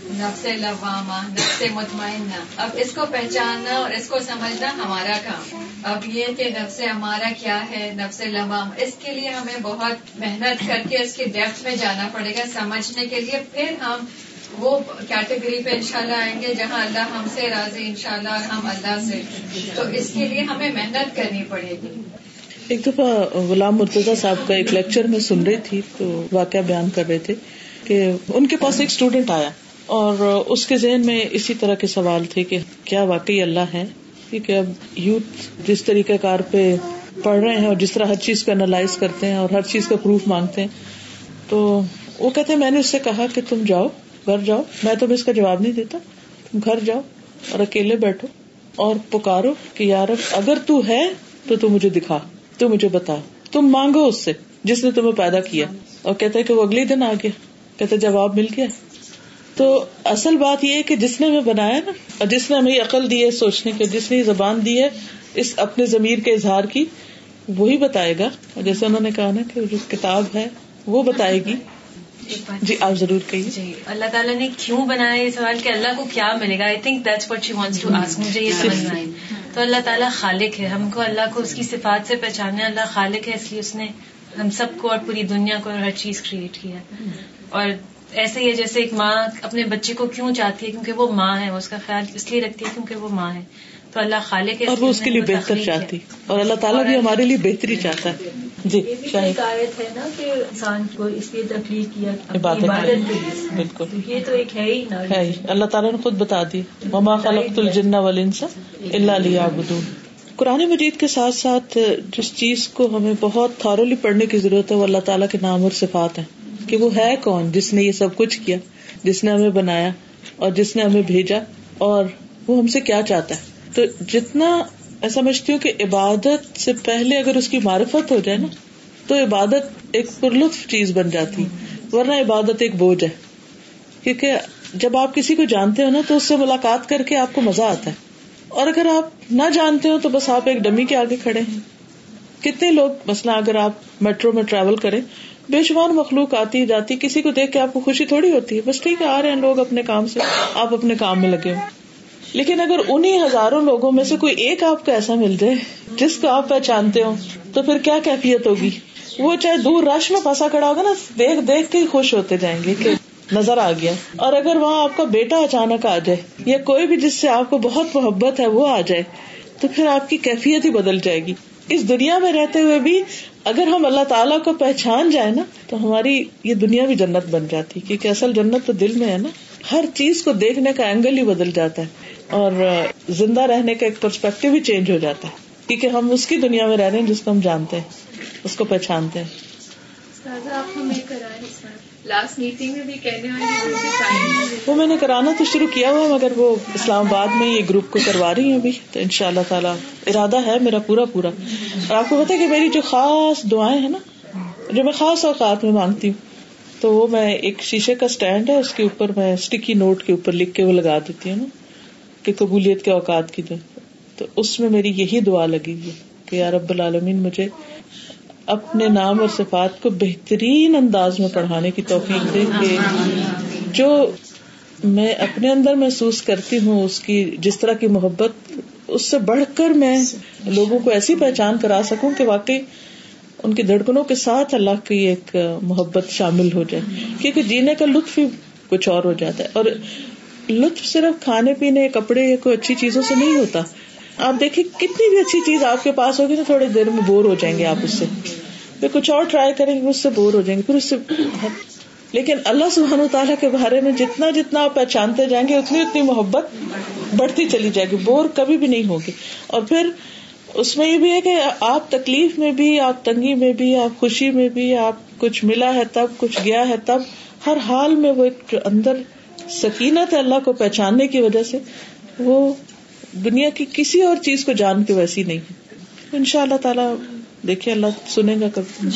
نفس لوامہ، نفس مطمئنہ۔ اب اس کو پہچاننا اور اس کو سمجھنا ہمارا کام۔ اب یہ کہ نفس ہمارا کیا ہے، نفس لوام اس کے لیے ہمیں بہت محنت کر کے اس کی ڈیپتھ میں جانا پڑے گا، سمجھنے کے لیے۔ پھر ہم وہ کیٹیگری پہ انشاءاللہ آئیں گے جہاں اللہ ہم سے راضی، انشاءاللہ اور ہم اللہ سے۔ تو اس کے لیے ہمیں محنت کرنی پڑے گی۔ ایک دفعہ غلام مرتضی صاحب کا ایک لیکچر میں سن رہی تھی، تو واقعہ بیان کر رہے تھے کہ ان کے پاس ایک اسٹوڈینٹ آیا اور اس کے ذہن میں اسی طرح کے سوال تھے کہ کیا واقعی اللہ ہے؟ کیونکہ اب یوتھ جس طریقہ کار پہ پڑھ رہے ہیں اور جس طرح ہر چیز کو انالائز کرتے ہیں اور ہر چیز کا پروف مانگتے ہیں، تو وہ کہتے ہیں، میں نے اس سے کہا کہ تم جاؤ، گھر جاؤ، میں تمہیں اس کا جواب نہیں دیتا، تم گھر جاؤ اور اکیلے بیٹھو اور پکارو کہ یار اگر تو ہے تو تو مجھے دکھا۔ تو مجھے بتا۔ تم مانگو اس سے جس نے تمہیں پیدا کیا۔ اور کہتا ہے کہ وہ اگلے دن آ گیا۔ کہتے جواب مل گیا۔ تو اصل بات یہ ہے کہ جس نے ہمیں بنایا نا، اور جس نے ہمیں عقل دی ہے، سوچنے کی جس نے زبان دی ہے، اس اپنے ضمیر کے اظہار کی، وہی بتائے گا۔ اور جیسے انہوں نے کہا نا کہ جو کتاب ہے، وہ بتائے گی۔ جی آپ ضرور کہیے۔ جی اللہ تعالیٰ نے کیوں بنایا یہ سوال کہ اللہ کو کیا ملے گا؟ I think that's what she wants to ask مجھے یہ سمجھ میں آئی۔ تو اللہ تعالیٰ خالق ہے ہم کو اللہ کو اس کی صفات سے پہچاننا ہے۔ اللہ خالق ہے اس لیے اس نے ہم سب کو اور پوری دنیا کو اور ہر چیز کریٹ کیا اور ایسے ہی ہے جیسے ایک ماں اپنے بچے کو کیوں چاہتی ہے؟ کیونکہ وہ ماں ہے اس کا خیال اس لیے رکھتی ہے کیونکہ وہ ماں ہے۔ تو اللہ خالے کے اور وہ اس کے لیے بہتر چاہتی اور اللہ تعالیٰ بھی ہمارے لیے بہتری چاہتا ہے۔ جی آیت ہے نا کہ انسان کو اس لیے تخلیق کیا عبادت عبادت کے کے لیے۔ لیے بالکل۔ تو یہ تو ایک ہے ہی نا۔ ہے اللہ تعالیٰ نے خود بتا دی۔ وما خلقت الجن والانس الا لیعبدون قرآن مجید کے ساتھ ساتھ جس چیز کو ہمیں بہت تھارلی پڑھنے کی ضرورت ہے وہ اللہ تعالیٰ کے نام اور صفات ہیں۔ کہ وہ ہے کون؟ جس نے یہ سب کچھ کیا جس نے ہمیں بنایا اور جس نے ہمیں بھیجا اور وہ ہم سے کیا چاہتا ہے۔ تو جتنا سمجھتی ہوں کہ عبادت سے پہلے اگر اس کی معرفت ہو جائے نا، تو عبادت ایک پرلطف چیز بن جاتی، ورنہ عبادت ایک بوجھ ہے۔ کیونکہ جب آپ کسی کو جانتے ہو نا، تو اس سے ملاقات کر کے آپ کو مزہ آتا ہے۔ اور اگر آپ نہ جانتے ہو، تو بس آپ ایک ڈمی کے آگے کھڑے ہیں۔ کتنے لوگ، مثلا اگر آپ میٹرو میں ٹریول کریں، بے شمار مخلوق آتی جاتی، کسی کو دیکھ کے آپ کو خوشی تھوڑی ہوتی ہے، بس ٹھیک ہے، آ رہے ہیں لوگ اپنے کام سے، آپ اپنے کام میں لگے ہو لیکن اگر انہیں ہزاروں لوگوں میں سے کوئی ایک آپ کو ایسا مل جائے جس کو آپ پہچانتے ہو تو پھر کیا کیفیت ہوگی؟ وہ چاہے دور رش میں پھنسا کھڑا ہوگا نا، دیکھ دیکھ کے ہی خوش ہوتے جائیں گے کہ نظر آ گیا۔ اور اگر وہاں آپ کا بیٹا اچانک آ جائے یا کوئی بھی جس سے آپ کو بہت محبت ہے، وہ آ جائے، تو پھر آپ کی کیفیت ہی بدل جائے گی۔ اس دنیا میں رہتے ہوئے بھی اگر ہم اللہ تعالیٰ کو پہچان جائے نا، تو ہماری یہ دنیا بھی جنت بن جاتی، کیونکہ اصل جنت تو دل میں ہے نا۔ ہر چیز کو دیکھنے کا اینگل ہی بدل جاتا ہے۔ اور زندہ رہنے کا ایک پرسپیکٹو ہی چینج ہو جاتا ہے۔ کیونکہ ہم اس کی دنیا میں رہ رہے ہیں جس کو ہم جانتے ہیں اس کو پہچانتے ہیں۔ آپ ہمیں کرائیں لاسٹ میٹنگ میں بھی کہنے والی وہ میں نے کرانا تو شروع کیا ہوا مگر وہ اسلام آباد میں یہ گروپ کو کروا رہی ہیں ابھی۔ تو ان شاء اللہ تعالیٰ ارادہ ہے میرا پورا پورا۔ اور آپ کو پتا کہ میری جو خاص دعائیں ہیں نا جو میں خاص اوقات میں مانگتی ہوں تو وہ میں ایک شیشے کا اسٹینڈ ہے اس کے اوپر میں اسٹکی نوٹ کے اوپر لکھ کے وہ لگا دیتی ہوں نا۔ کہ قبولیت کے اوقات کی دعا تو اس میں میری یہی دعا لگی ہوئی کہ یا رب العالمین مجھے اپنے نام اور صفات کو بہترین انداز میں پڑھانے کی توفیق دے کہ جو میں اپنے اندر محسوس کرتی ہوں، اس کی جس طرح کی محبت، اس سے بڑھ کر میں لوگوں کو ایسی پہچان کرا سکوں کہ واقعی ان کی دھڑکنوں کے ساتھ اللہ کی ایک محبت شامل ہو جائے، کیونکہ جینے کا لطف ہی کچھ اور ہو جاتا ہے۔ اور لطف صرف کھانے پینے، کپڑے یا کوئی اچھی چیزوں سے نہیں ہوتا۔ آپ دیکھیں، کتنی بھی اچھی چیز آپ کے پاس ہوگی تو تھوڑی دیر میں بور ہو جائیں گے آپ اس سے۔ پھر کچھ اور ٹرائی کریں گے، اس سے بور ہو جائیں گے، پھر اس سے لیکن اللہ سبحانہ تعالیٰ کے بارے میں جتنا جتنا آپ پہچانتے جائیں گے، اتنی اتنی محبت بڑھتی چلی جائے گی، بور کبھی بھی نہیں ہوگی۔ اور پھر اس میں یہ بھی ہے کہ آپ تکلیف میں بھی، آپ تنگی میں بھی، آپ خوشی میں بھی، آپ کچھ ملا ہے تب، کچھ گیا ہے تب، ہر حال میں وہ ایک اندر سکینت ہے اللہ کو پہچاننے کی وجہ سے وہ دنیا کی کسی اور چیز کو جان کے ویسی نہیں ہے۔ ان شاء اللہ تعالیٰ دیکھیے اللہ سنے گا کب۔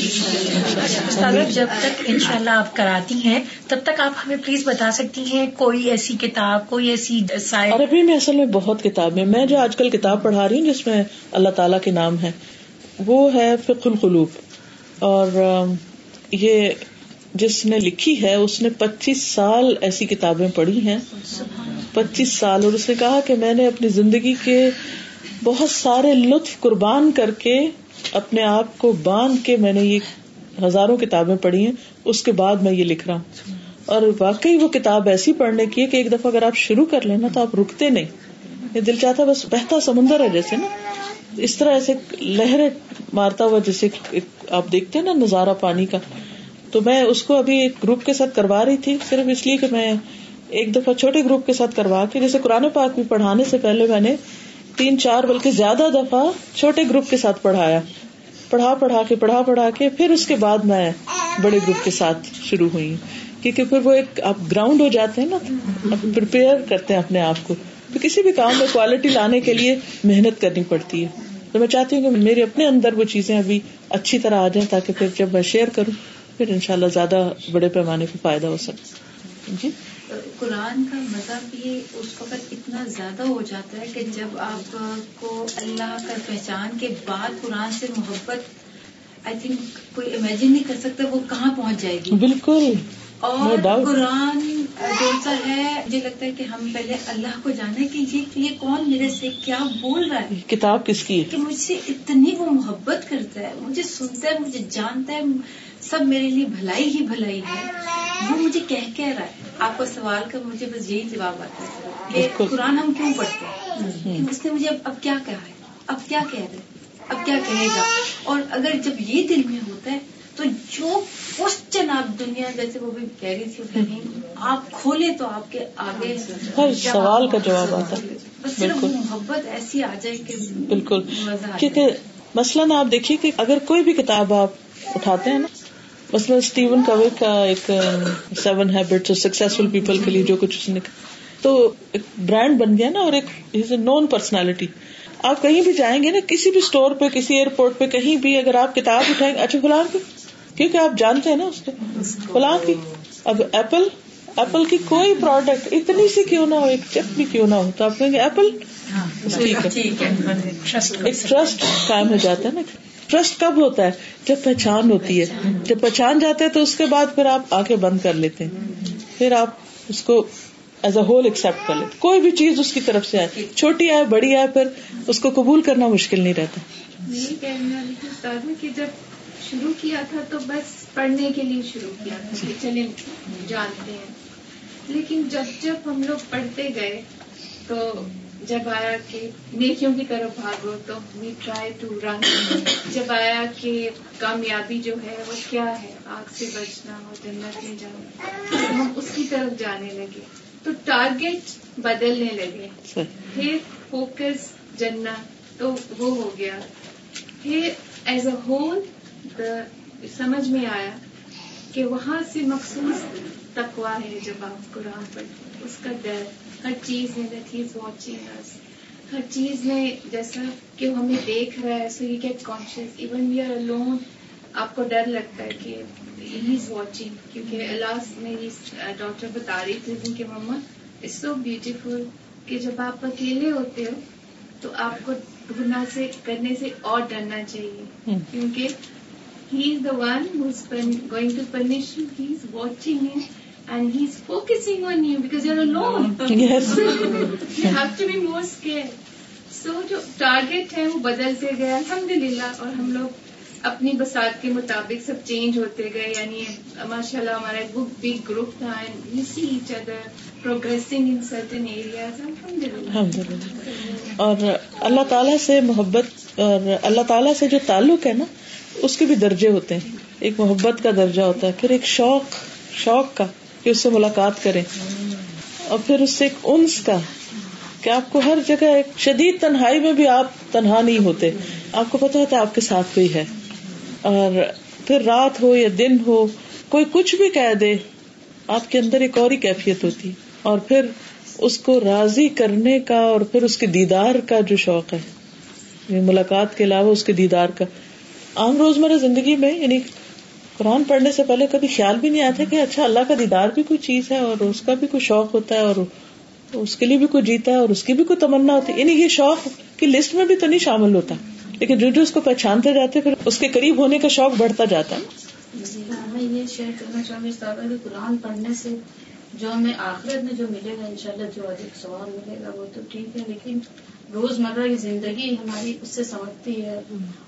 جب تک ان شاء اللہ آپ کراتی ہیں تب تک آپ ہمیں پلیز بتا سکتی ہیں کوئی ایسی کتاب کوئی ایسی عربی میں اصل میں بہت کتاب ہے میں جو آج کل کتاب پڑھا رہی ہوں جس میں اللہ تعالیٰ کے نام ہے وہ ہے فق القلوب۔ اور یہ جس نے لکھی ہے، اس نے پچیس سال ایسی کتابیں پڑھی ہیں۔ پچیس سال، اور اس نے کہا کہ میں نے اپنی زندگی کے بہت سارے لطف قربان کر کے اپنے آپ کو باندھ کے میں نے یہ ہزاروں کتابیں پڑھی ہیں۔ اس کے بعد میں یہ لکھ رہا ہوں۔ اور واقعی وہ کتاب ایسی پڑھنے کی ہے کہ ایک دفعہ اگر آپ شروع کر لیں نا تو آپ رکتے نہیں۔ یہ دل چاہتا بس بہتا سمندر ہے جیسے نا۔ اس طرح ایسے لہریں مارتا ہوا جیسے آپ دیکھتے ہیں نا نظارہ پانی کا۔ تو میں اس کو ابھی ایک گروپ کے ساتھ کروا رہی تھی، صرف اس لیے کہ میں ایک دفعہ چھوٹے گروپ کے ساتھ کروا کے، جیسے قرآن پاک بھی پڑھانے سے پہلے میں نے تین چار بلکہ زیادہ دفعہ چھوٹے گروپ کے ساتھ پڑھایا۔ پڑھا پڑھا کے، پڑھا پڑھا کے، پھر اس کے بعد میں بڑے گروپ کے ساتھ شروع ہوئی۔ کیونکہ پھر وہ ایک آپ گراؤنڈ ہو جاتے ہیں نا پریپیئر کرتے ہیں اپنے آپ کو۔ تو کسی بھی کام میں کوالٹی لانے کے لیے محنت کرنی پڑتی ہے۔ تو میں چاہتی ہوں کہ میرے اپنے اندر وہ چیزیں ابھی اچھی طرح آ جائیں تاکہ پھر جب میں شیئر کروں پھر ان شاء اللہ زیادہ بڑے پیمانے پہ فائدہ ہو سکے جی؟ قرآن کا مطلب یہ اس وقت اتنا زیادہ ہو جاتا ہے کہ جب آپ کو اللہ کا پہچان کے بعد قرآن سے محبت آئی تھنک کوئی امیجن نہیں کر سکتا وہ کہاں پہنچ جائے گی۔ بالکل۔ اور قرآن سا ہے مجھے لگتا ہے کہ ہم پہلے اللہ کو جانے کہ یہ کون میرے سے کیا بول رہا ہے؟ کتاب کس کی کہ مجھ سے اتنی وہ محبت کرتا ہے مجھے سنتا ہے مجھے جانتا ہے سب میرے لیے بھلائی ہی بھلائی ہے۔ وہ مجھے کہہ کہہ رہا ہے۔ آپ کا سوال کا مجھے بس یہی جواب آتا ہے کہ قرآن ہم کیوں پڑھتے ہیں؟ اس نے مجھے اب کیا کہا ہے؟ اب کیا کہہ رہے اب کیا کہے گا؟ اور اگر جب یہ دل میں ہوتا ہے تو جو کوشچن آپ دنیا جیسے وہ بھی کہہ رہی تھی آپ کھولے تو آپ کے آگے ہر سوال کا جواب آتا ہے۔ بس صرف محبت ایسی آ جائے کہ بالکل۔ مزہ کیونکہ مثلاً آپ دیکھیے کہ اگر کوئی بھی کتاب آپ اٹھاتے ہیں نا مثلاً اسٹیون کوے کا ایک سیون ہیبٹ سکسیسفل پیپل کے لیے جو کچھ اس نے تو ایک برانڈ بن گیا نا اور ایک از اے نون پرسنالٹی آپ کہیں بھی جائیں گے نا کسی بھی اسٹور پہ کسی ایئرپورٹ پہ کہیں بھی اگر آپ کتاب اٹھائیں گے اچھا فلاں کی کیونکہ آپ جانتے ہیں نا اس کو۔ فلاں کی۔ اب ایپل ایپل کی کوئی پروڈکٹ اتنی سی کیوں نہ ہو ایک چپ بھی کیوں نہ ہو تو آپ کہیں گے ایپل ٹھیک ہے۔ ایک ٹرسٹ قائم ہو جاتا ہے نا۔ ٹرسٹ کب ہوتا ہے؟ جب پہچان ہوتی ہے۔ جب پہچان جاتا ہے تو اس کے بعد پھر آپ آنکھیں بند کر لیتے ہیں۔ پھر آپ اس کو ایز اے ہول ایکسپٹ کر لیتے کوئی بھی چیز اس کی طرف سے آئے۔ چھوٹی آئے، بڑی آئے، پھر اس کو قبول کرنا مشکل نہیں رہتا۔ یہی کہنا کہ جب شروع کیا تھا تو بس پڑھنے کے لیے شروع کیا تھا کہ چلے جانتے ہیں۔ لیکن جب جب ہم لوگ پڑھتے گئے تو جب آیا کہ نیکیوں کی طرف بھاگو تو وی ٹرائی ٹو رن جب آیا کہ کامیابی جو ہے وہ کیا ہے؟ آگ سے بچنا ہو جنت میں جانا۔ ہم اس کی طرف جانے لگے۔ تو ٹارگیٹ بدلنے لگے۔ پھر فوکس جنت۔ تو وہ ہو گیا۔ پھر ایز اے ہول سمجھ میں آیا کہ وہاں سے مخصوص تقوا ہے جب آپ قرآن پڑھتے اس کا ڈر ہر چیز میں دیٹ ہی از واچنگ ہر چیز میں جیسا کہ وہ ہمیں دیکھ رہا ہے so you get conscious even we are alone آپ کو ڈر لگتا ہے کہ ہی از واچنگ کیونکہ اللہ میری ڈاکٹر بتا رہی تھی جن کے مما اٹس سو بیوٹیفل کہ جب آپ اکیلے ہوتے ہو تو آپ کو گناہ سے کرنے سے اور ڈرنا چاہیے۔ کیونکہ he is the one who is going to punish he is watching he and he is focusing on you because you alone you have to be more scared so جو ٹارگیٹ ہے وہ بدلتے گئے الحمد للہ اور ہم لوگ اپنی بسات کے مطابق سب چینج ہوتے گئے یعنی ماشاء اللہ ہمارا ایک بگ گروپ تھا and you see each other progressing in certain areas الحمد للہ اور اللہ تعالیٰ سے محبت اور اللہ تعالیٰ سے جو تعلق ہے نا اس کے بھی درجے ہوتے ہیں ایک محبت کا درجہ ہوتا ہے پھر ایک شوق شوق کا کہ اس سے ملاقات کریں۔ اور پھر اس سے ایک انس کا کہ آپ کو ہر جگہ ایک شدید تنہائی میں بھی آپ تنہا نہیں ہوتے۔ آپ کو پتا ہوتا ہے آپ کے ساتھ کوئی ہے۔ اور پھر رات ہو یا دن ہو، کوئی کچھ بھی کہہ دے، آپ کے اندر ایک اور ہی کیفیت ہوتی۔ اور پھر اس کو راضی کرنے کا اور پھر اس کے دیدار کا جو شوق ہے یعنی ملاقات کے علاوہ اس کے دیدار کا۔ عام روزمرہ زندگی میں یعنی قرآن پڑھنے سے پہلے کبھی خیال بھی نہیں آیا تھا کہ اچھا اللہ کا دیدار بھی کوئی چیز ہے اور اس کا بھی کوئی شوق ہوتا ہے اور اس کے لیے بھی کوئی جیتا ہے اور اس کی بھی کوئی تمنا ہوتی ہے۔ یعنی یہ شوق کی لسٹ میں بھی تو نہیں شامل ہوتا۔ لیکن جو جو اس کو پہچانتے جاتے پھر اس کے قریب ہونے کا شوق بڑھتا جاتا ہے۔ جی ہاں، میں یہ شیئر کرنا چاہوں گی قرآن پڑھنے سے جو ہمیں آخرت میں جو ملے گا، انشاءاللہ جو ادھک سوال ملے گا، وہ تو ٹھیک ہے، لیکن روز مرہ کی زندگی ہماری اس سے سمجھتی ہے۔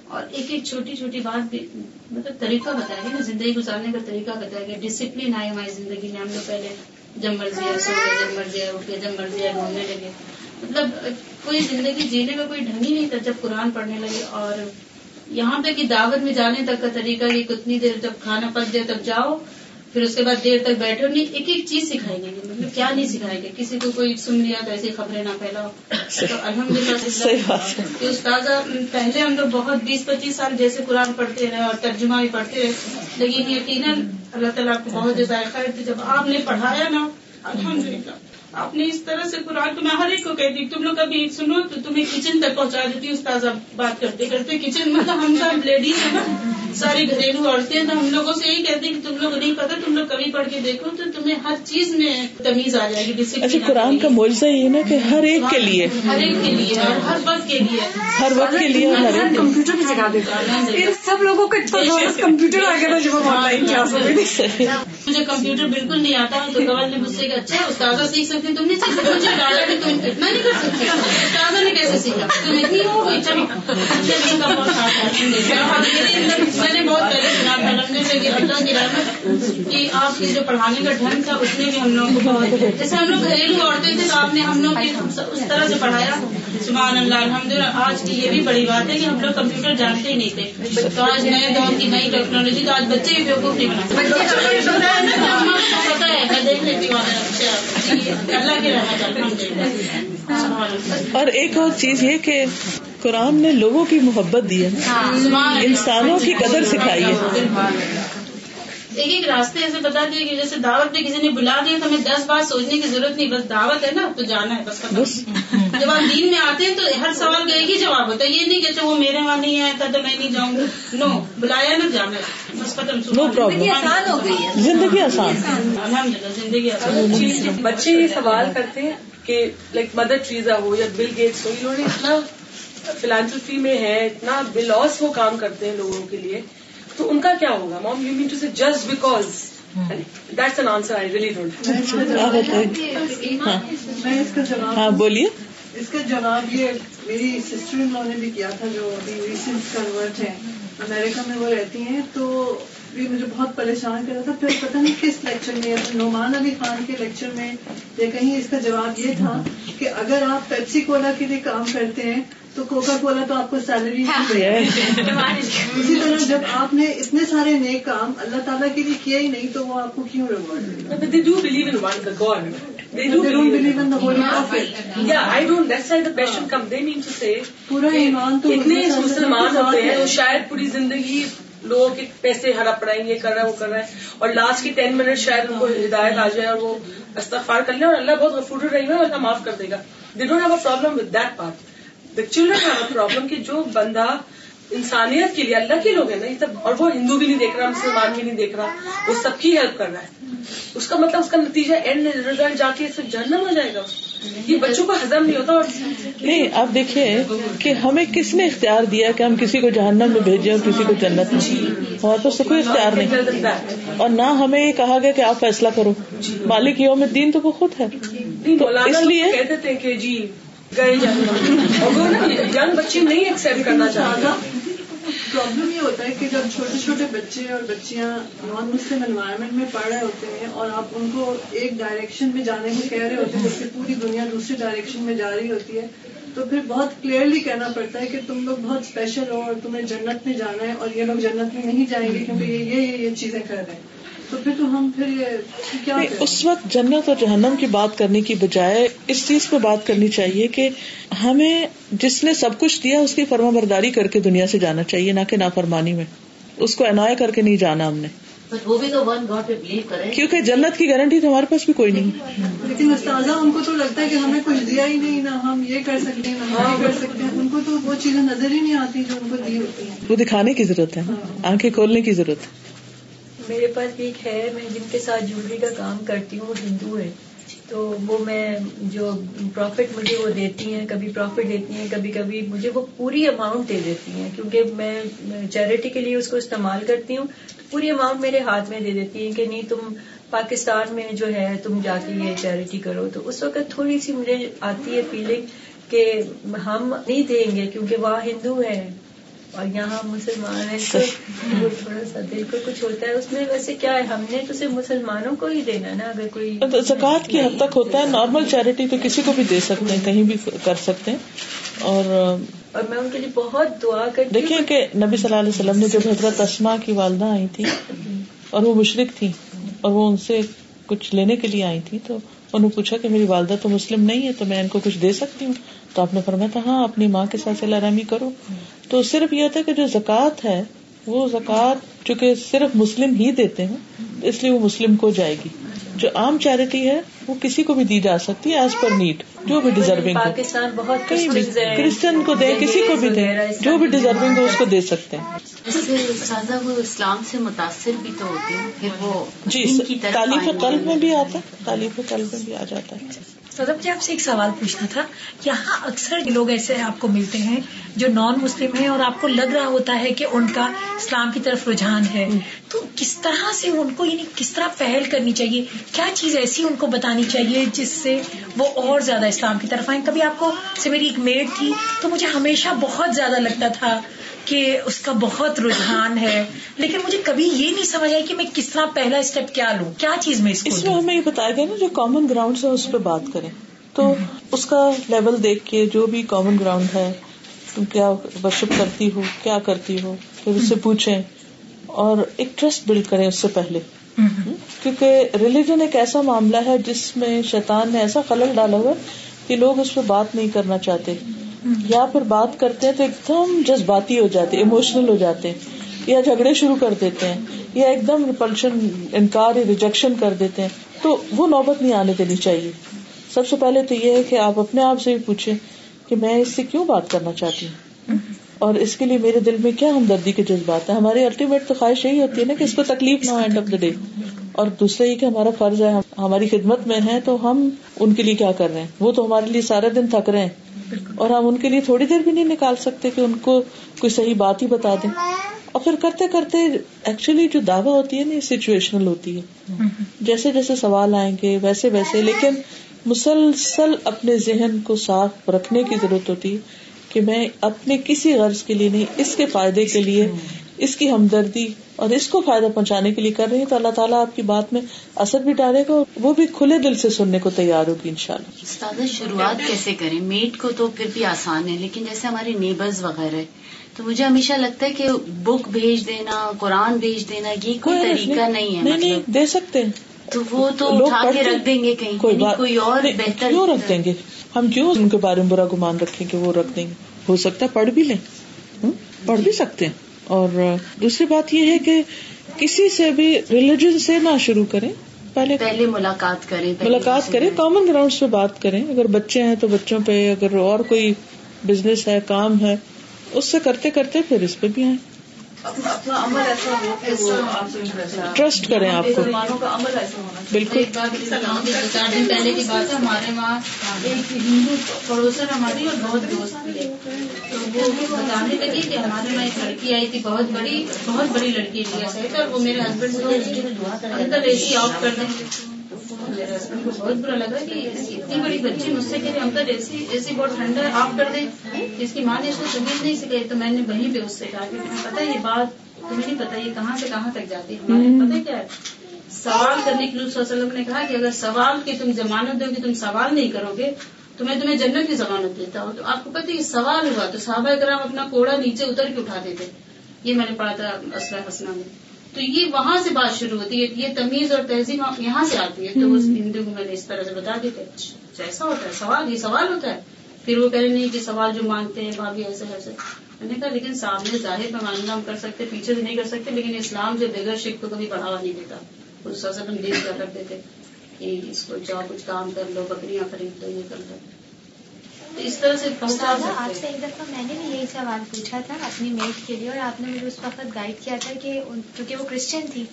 اور ایک ایک چھوٹی چھوٹی بات بھی مطلب طریقہ بتایا گیا نا، زندگی گزارنے کا طریقہ بتایا گیا۔ ڈسپلن آئے ہماری زندگی میں، ہم لوگ پہلے جب مرضی ہے سو گئے جب مرضی ہے اٹھ گئے جب مرضی ہے گھومنے لگے۔ مطلب کوئی زندگی جینے میں کوئی ڈھنگ ہی نہیں تھا جب قرآن پڑھنے لگے۔ اور یہاں پہ کہ دعوت میں جانے تک کا طریقہ کہ کتنی دیر جب کھانا پک جائے تب جاؤ پھر اس کے بعد دیر تک بیٹھے نہیں ایک ایک چیز سکھائیں گے۔ مطلب کیا نہیں سکھائیں گے؟ کسی کو کوئی سن لیا تو ایسی خبریں نہ پھیلاؤ۔ تو الحمد للہ کہ استاذہ پہلے ہم لوگ بہت بیس پچیس سال جیسے قرآن پڑھتے رہے اور ترجمہ بھی پڑھتے رہے لیکن یقیناً اللہ تعالیٰ کو بہت خیر تھے جب آپ نے پڑھایا نا الحمد للہ آپ نے اس طرح سے قرآن کو میں ہر ایک کو کہتی تم لوگ ابھی سنو تو تمہیں کچن تک پہنچا دیتی استاذ بات کرتے کرتے کچن مطلب ہم سب لیڈیز ہیں۔ نا ساری گھریلو عورتیں تو ہم لوگوں سے یہی کہتے کہ تم لوگ نہیں پتا تم لوگ کبھی پڑھ کے دیکھو تو تمہیں ہر چیز میں تمیز آ جائے گی اچھا قرآن کا معجزہ یہ نا کہ ہر ایک کے لیے۔ ہر ایک کے لیے اور ہر وقت کے لیے۔ ہر وقت کے لیے ہر ایک کمپیوٹر بھی سکھا دیتا۔ سب لوگوں کو اتنا کمپیوٹر آ گیا تھا جب ہم آن لائن کلاس مجھے کمپیوٹر بالکل نہیں آتا تو کمل نے مجھ سے کہا اچھا استاذہ سیکھ سکتی تم نہیں سیکھ مجھے ڈالا کہ تم اتنا نہیں کر سکتی۔ استاذہ نے کیسے سیکھا؟ تم اتنی ہو گئی چلو۔ میں نے بہت پہلے سنا تھا رکھنے سے کہ اللہ کی رحمت کہ آپ کے جو پڑھانے کا ڈھنگ تھا اس نے بھی ہم لوگوں کو بہت جیسے ہم لوگ گھریلو عورتیں تھے تو آپ نے ہم لوگ کی اس طرح سے پڑھایا۔ سبحان اللہ الحمد للہ آج کی یہ بھی بڑی بات ہے کہ ہم لوگ کمپیوٹر جانتے ہی نہیں تھے۔ تو آج نئے دور کی نئی ٹیکنالوجی تو آج بچے بھی بیوقوف نہیں پتا ہے میں دیکھ لیتی ہوں اچھا اللہ کی رحمت الحمد للہ اور ایک اور چیز یہ کہ قرآن نے لوگوں کی محبت دی ہے انسانوں کی قدر سکھائی ہے۔ ایک ایک راستے ایسے بتا دیے کہ جیسے دعوت پہ کسی نے بلا دیا تو ہمیں دس بار سوچنے کی ضرورت نہیں بس دعوت ہے نا تو جانا ہے بس ختم۔ جب ہم دین میں آتے ہیں تو ہر سوال کا ایک ہی جواب ہوتا ہے یہ نہیں کہ وہ میرے وہاں نہیں آیا تھا تو میں نہیں جاؤں گا۔ نو بلایا نا جانا ہے بس ختم نو پرابلم آسان ہو گئی ہے۔ زندگی آسان۔ الحمد للہ زندگی آسان۔ بچے یہ سوال کرتے ہیں کہ لائک مدر ٹریزا ہو یا بل گیٹس ہو انہوں نے اتنا فلانتھرفی میں ہے اتنا بلاس وہ کام کرتے ہیں لوگوں کے لیے تو ان کا کیا ہوگا؟ Mom you mean to say just because that's an answer I really don't میں اس کا جواب ہاں۔ بولیے۔ اس کا جواب یہ میری سسٹر ان لوگوں نے بھی کیا تھا جو ابھی ریسنٹ کنورٹ ہیں۔ امریکہ میں وہ رہتی ہیں تو یہ مجھے بہت پریشان کر رہا تھا پھر پتہ نہیں کس لیکچر میں نعمان علی خان کے لیکچر میں یا کہیں اس کا جواب یہ تھا کہ اگر آپ پیپسی کولا کے لیے کام کرتے ہیں تو کوکا کولا تو آپ کو سیلری اسی طرح جب آپ نے اتنے سارے نئے کام اللہ تعالیٰ کے لیے کیا ہی نہیں تو وہ آپ کو کیوں reward they do believe in one, the God. They do believe in the Holy Prophet. Yeah, I don't. That's why the question come. They mean to say. پورا ایمان تو اتنے مسلمان ہوتے ہیں وہ شاید پوری زندگی لوگوں کے پیسے ہڑپ رہے ہیں یہ کر رہا ہے وہ کر رہا ہے اور لاسٹ کی ٹین منٹ شاید ان کو ہدایت آ جائے اور وہ استغفار کر لیں اور اللہ بہت غفور رہی ہے اللہ معاف کر دے گا they don't have a problem with that part the children have a problem کہ جو بندہ انسانیت کے لیے اللہ کے لوگ ہیں نا یہ سب اور وہ ہندو بھی نہیں دیکھ رہا مسلمان بھی نہیں دیکھ رہا وہ سب کی ہیلپ کر رہا ہے۔ اس کا مطلب اس کا نتیجہ اینڈ ریزلٹ جا کے صرف جہنم ہو جائے گا۔ یہ بچوں کا ہزم نہیں ہوتا اور نہیں آپ دیکھیے کہ ہمیں کس نے اختیار دیا کہ ہم کسی کو جہنم میں بھیجیں اور کسی کو جنت میں؟ ہمارے پاس تو کوئی اختیار نہیں۔ اور نہ ہمیں یہ کہا گیا کہ آپ فیصلہ کرو۔ مالک یوم الدین تو وہ خود ہے۔ اس لیے کہتے تھے کہ جی گئے جنگ اور وہ نا جنگ بچی نہیں ایکسپٹ کرنا چاہتا پرابلم یہ ہوتا ہے کہ جب چھوٹے چھوٹے بچے اور بچیاں نان مسلم انوائرمنٹ میں پڑھ رہے ہوتے ہیں اور آپ ان کو ایک ڈائریکشن میں جانے کو کہہ رہے ہوتے ہیں جبکہ پوری دنیا دوسری ڈائریکشن میں جا رہی ہوتی ہے، تو پھر بہت کلیئرلی کہنا پڑتا ہے کہ تم لوگ بہت اسپیشل ہو اور تمہیں جنت میں جانا ہے اور یہ لوگ جنت میں نہیں جائیں گے کیونکہ یہ یہ یہ چیزیں کر رہے ہیں۔ تو پھر تو ہم پھر یہ کیا اس وقت جنت اور جہنم کی بات کرنے کی بجائے اس چیز پہ بات کرنی چاہیے کہ ہمیں جس نے سب کچھ دیا اس کی فرما برداری کر کے دنیا سے جانا چاہیے نہ کہ نافرمانی میں۔ اس کو انوائے کر کے نہیں جانا ہم نے۔ وہ بھی تو ون گاڈ پہ بلیو کرے کیونکہ جنت کی گارنٹی تو ہمارے پاس بھی کوئی نہیں۔ لیکن استاذہ ان کو تو لگتا ہے کہ ہمیں کچھ دیا ہی نہیں نہ ہم یہ کر سکتے ہیں نہ ہم کر سکتے ہیں۔ ان کو تو وہ چیزیں نظر ہی نہیں آتی جو ان کو دی ہوتی ہیں۔ وہ دکھانے کی ضرورت ہے آنکھیں کھولنے کی ضرورت ہے۔ میرے پاس بھی ایک ہے، میں جن کے ساتھ جولری کا کام کرتی ہوں، وہ ہندو ہے تو وہ میں جو پروفٹ مجھے وہ دیتی ہیں، کبھی پروفٹ دیتی ہیں، کبھی کبھی مجھے وہ پوری اماؤنٹ دے دیتی ہیں۔ کیونکہ میں چیریٹی کے لیے اس کو استعمال کرتی ہوں پوری اماؤنٹ میرے ہاتھ میں دے دیتی ہیں کہ نہیں، تم پاکستان میں جو ہے، تم جا کے یہ چیریٹی کرو۔ تو اس وقت تھوڑی سی مجھے آتی ہے فیلنگ کہ ہم نہیں دیں گے کیونکہ وہاں ہندو ہے اور یہاں مسلمان ہیں تو وہ تھوڑا سا دل کو کچھ ہوتا ہے اس میں ویسے کیا ہے ہم نے تو صرف مسلمانوں کو ہی دینا نا اگر کوئی زکوٰۃ کی حد تک ہوتا ہے نارمل چیریٹی تو کسی کو بھی دے سکتے ہیں کہیں بھی کر سکتے ہیں۔ اور اور میں ان کے لیے بہت دعا کرتی دیکھیے کہ نبی صلی اللہ علیہ وسلم نے جب حضرت اسما کی والدہ آئی تھی اور وہ مشرق تھی اور وہ ان سے کچھ لینے کے لیے آئی تھی تو انہوں نے پوچھا کہ میری والدہ تو مسلم نہیں ہے تو میں ان کو کچھ دے سکتی ہوں؟ تو آپ نے فرمایا تھا ہاں اپنی ماں کے ساتھ رحمی کرو۔ تو صرف یہ ہوتا ہے کہ جو زکوٰۃ ہے وہ زکوٰۃ چونکہ صرف مسلم ہی دیتے ہیں اس لیے وہ مسلم کو جائے گی۔ جو عام چیریٹی ہے وہ کسی کو بھی دی جا سکتی ہے ایز پر نیڈ جو بھی ڈیزرونگ پاکستان بہت کرسچن کو دے کسی کو بھی دے جو بھی ڈیزرونگ ہو اس کو دے سکتے ہیں۔ سازا وہ اسلام سے متاثر بھی تو ہوتے ہیں پھر وہ جی تعلیم قلب میں بھی آتا ہے تعلیم قلب میں بھی آ جاتا ہے۔ سر مجھے آپ سے ایک سوال پوچھنا تھا یہاں اکثر لوگ ایسے آپ کو ملتے ہیں جو نان مسلم ہیں اور آپ کو لگ رہا ہوتا ہے کہ ان کا اسلام کی طرف رجحان ہے تو کس طرح سے ان کو یعنی کس طرح پہل کرنی چاہیے؟ کیا چیز ایسی ان کو بتانی چاہیے جس سے وہ اور زیادہ اسلام کی طرف آئیں؟ کبھی آپ کو سے میری ایک میڈ تھی تو مجھے ہمیشہ بہت زیادہ لگتا تھا کہ اس کا بہت رجحان ہے لیکن مجھے کبھی یہ نہیں سمجھ آئی کہ میں کس طرح پہلا اسٹیپ کیا لوں؟ کیا چیز میں اس میں ہمیں یہ بتایا گیا نا جو کامن گراؤنڈ ہے اس پہ بات کریں۔ تو اس کا لیول دیکھ کے جو بھی کامن گراؤنڈ ہے تم کیا ورشپ کرتی ہو کیا کرتی ہو پھر اس سے پوچھیں اور ایک ٹرسٹ بلڈ کریں اس سے پہلے۔ کیونکہ ریلیجن ایک ایسا معاملہ ہے جس میں شیطان نے ایسا خلل ڈالا ہوا کہ لوگ اس پہ بات نہیں کرنا چاہتے۔ یا پھر بات کرتے ہیں تو ایک دم جذباتی ہو جاتے اموشنل ہو جاتے ہیں یا جھگڑے شروع کر دیتے ہیں یا ایک دم ریپلشن انکار یا ریجیکشن کر دیتے ہیں۔ تو وہ نوبت نہیں آنے دینی چاہیے۔ سب سے پہلے تو یہ ہے کہ آپ اپنے آپ سے بھی پوچھیں کہ میں اس سے کیوں بات کرنا چاہتی ہوں؟ اور اس کے لیے میرے دل میں کیا ہمدردی کے جذبات ہیں؟ ہماری الٹیمیٹ تو خواہش یہی ہوتی ہے نا کہ اس کو تکلیف نہ ہو اینڈ آف دا ڈے اور دوسرا یہ کہ ہمارا فرض ہے ہماری خدمت میں ہے تو ہم ان کے لیے کیا کر رہے ہیں؟ وہ تو ہمارے لیے سارے دن تھک رہے ہیں۔ اور ہم ان کے لیے تھوڑی دیر بھی نہیں نکال سکتے کہ ان کو کوئی صحیح بات ہی بتا دیں۔ اور پھر کرتے کرتے ایکچولی جو دعوی ہوتی ہے نا یہ سچویشنل ہوتی ہے۔ جیسے جیسے سوال آئیں گے، ویسے ویسے، لیکن مسلسل اپنے ذہن کو صاف رکھنے کی ضرورت ہوتی ہے کہ میں اپنے کسی غرض کے لیے نہیں اس کے فائدے کے لیے اس کی ہمدردی اور اس کو فائدہ پہنچانے کے لیے کر رہی تو اللہ تعالیٰ آپ کی بات میں اثر بھی ڈالے گا اور وہ بھی کھلے دل سے سننے کو تیار ہوگی ان شاء اللہ استاد شروعات کیسے کریں؟ میٹ کو تو پھر بھی آسان ہے لیکن جیسے ہمارے نیبرز وغیرہ تو مجھے ہمیشہ لگتا ہے کہ بک بھیج دینا قرآن بھیج دینا یہ کوئی طریقہ نہیں۔ ہے مطلب دے سکتے ہیں۔ تو وہ تو اٹھا کے رکھ دیں گے کہیں کوئی کوئی اور بہتر کیوں رکھ دیں گے؟ ہم کیوں ان کے بارے میں برا گمان رکھیں کہ وہ رکھ دیں گے۔ ہو سکتا ہے پڑھ بھی لیں۔ پڑھ بھی سکتے ہیں۔ اور دوسری بات یہ ہے کہ کسی سے بھی ریلیجن سے نہ شروع کریں۔ پہلے پہلے ملاقات کریں ملاقات کریں کامن گراؤنڈ پہ بات کریں۔ اگر بچے ہیں تو بچوں پہ اگر اور کوئی بزنس ہے کام ہے اس سے کرتے کرتے پھر اس پہ بھی آئیں۔ اپنا عمل ایسا ہو کہ وہ آپ سے ٹرسٹ کریں آپ کو. مسلمانوں کا عمل ایسا ہونا بالکل. دو چار دن پہلے کی بات ہے ہمارے وہاں ایک ہندو پڑوسن ہماری اور بہت دوست تو وہ بتانے لگی کہ ہمارے وہاں ایک لڑکی آئی تھی بہت بڑی بہت بڑی لڑکی انڈیا سے اور وہ میرے ہسبینڈ سے اندر اے سی آف کر دیں ہسبینڈ کو بہت برا لگا کہ اتنی بڑی بچی مجھ سے کہ اندر اے سی اے سی بہت ٹھنڈا ہے آف کر دیں جس کی ماں نے اس کو تمیز نہیں سکھائی تو میں نے وہیں پہ اس سے کہا کہ تمہیں پتا یہ بات تمہیں نہیں پتا یہ کہاں سے کہاں تک جاتی ہے ہمارے کیا ہے سوال کرنے کے لیے صلی اللہ علیہ وسلم نے کہا کہ اگر سوال کی تم ضمانت دو کہ تم سوال نہیں کرو گے تو میں تمہیں جنت کی ضمانت دیتا ہوں تو آپ کو پتہ یہ سوال ہوا تو صحابہ کرام اپنا کوڑا نیچے اتر کے اٹھا دیتے یہ میں نے پڑھا تھا اسلح حسنہ میں تو یہ وہاں سے بات شروع ہوتی ہے، یہ تمیز اور تہذیب یہاں سے آتی ہے، تو اس ہندو کو میں نے اس طرح سے بتا دی کہ اچھا، ایسا ہوتا ہے، سوال، یہ سوال ہوتا ہے۔ پھر وہ کہہ رہے نہیں کہ سوال جو مانتے ہیں بھابھی ایسے ایسے۔ میں نے کہا، لیکن سامنے ظاہر پیمانے ہم کر سکتے، پیچھے سے نہیں کر سکتے، لیکن اسلام جو بغیر شک کو کبھی بڑھاوا نہیں دیتا۔ اس سے ہم دل کیا کرتے تھے کہ اس کو جاؤ، کچھ کام کر لو، بکریاں خرید لو، یہ کر لو۔ اس طرح سے آپ سے ایک دفعہ میں نے بھی یہی سوال پوچھا تھا اپنی میٹ کے لیے اور آپ نے مجھے اس وقت گائیڈ کیا تھا کہ کیونکہ وہ کرسچن تھی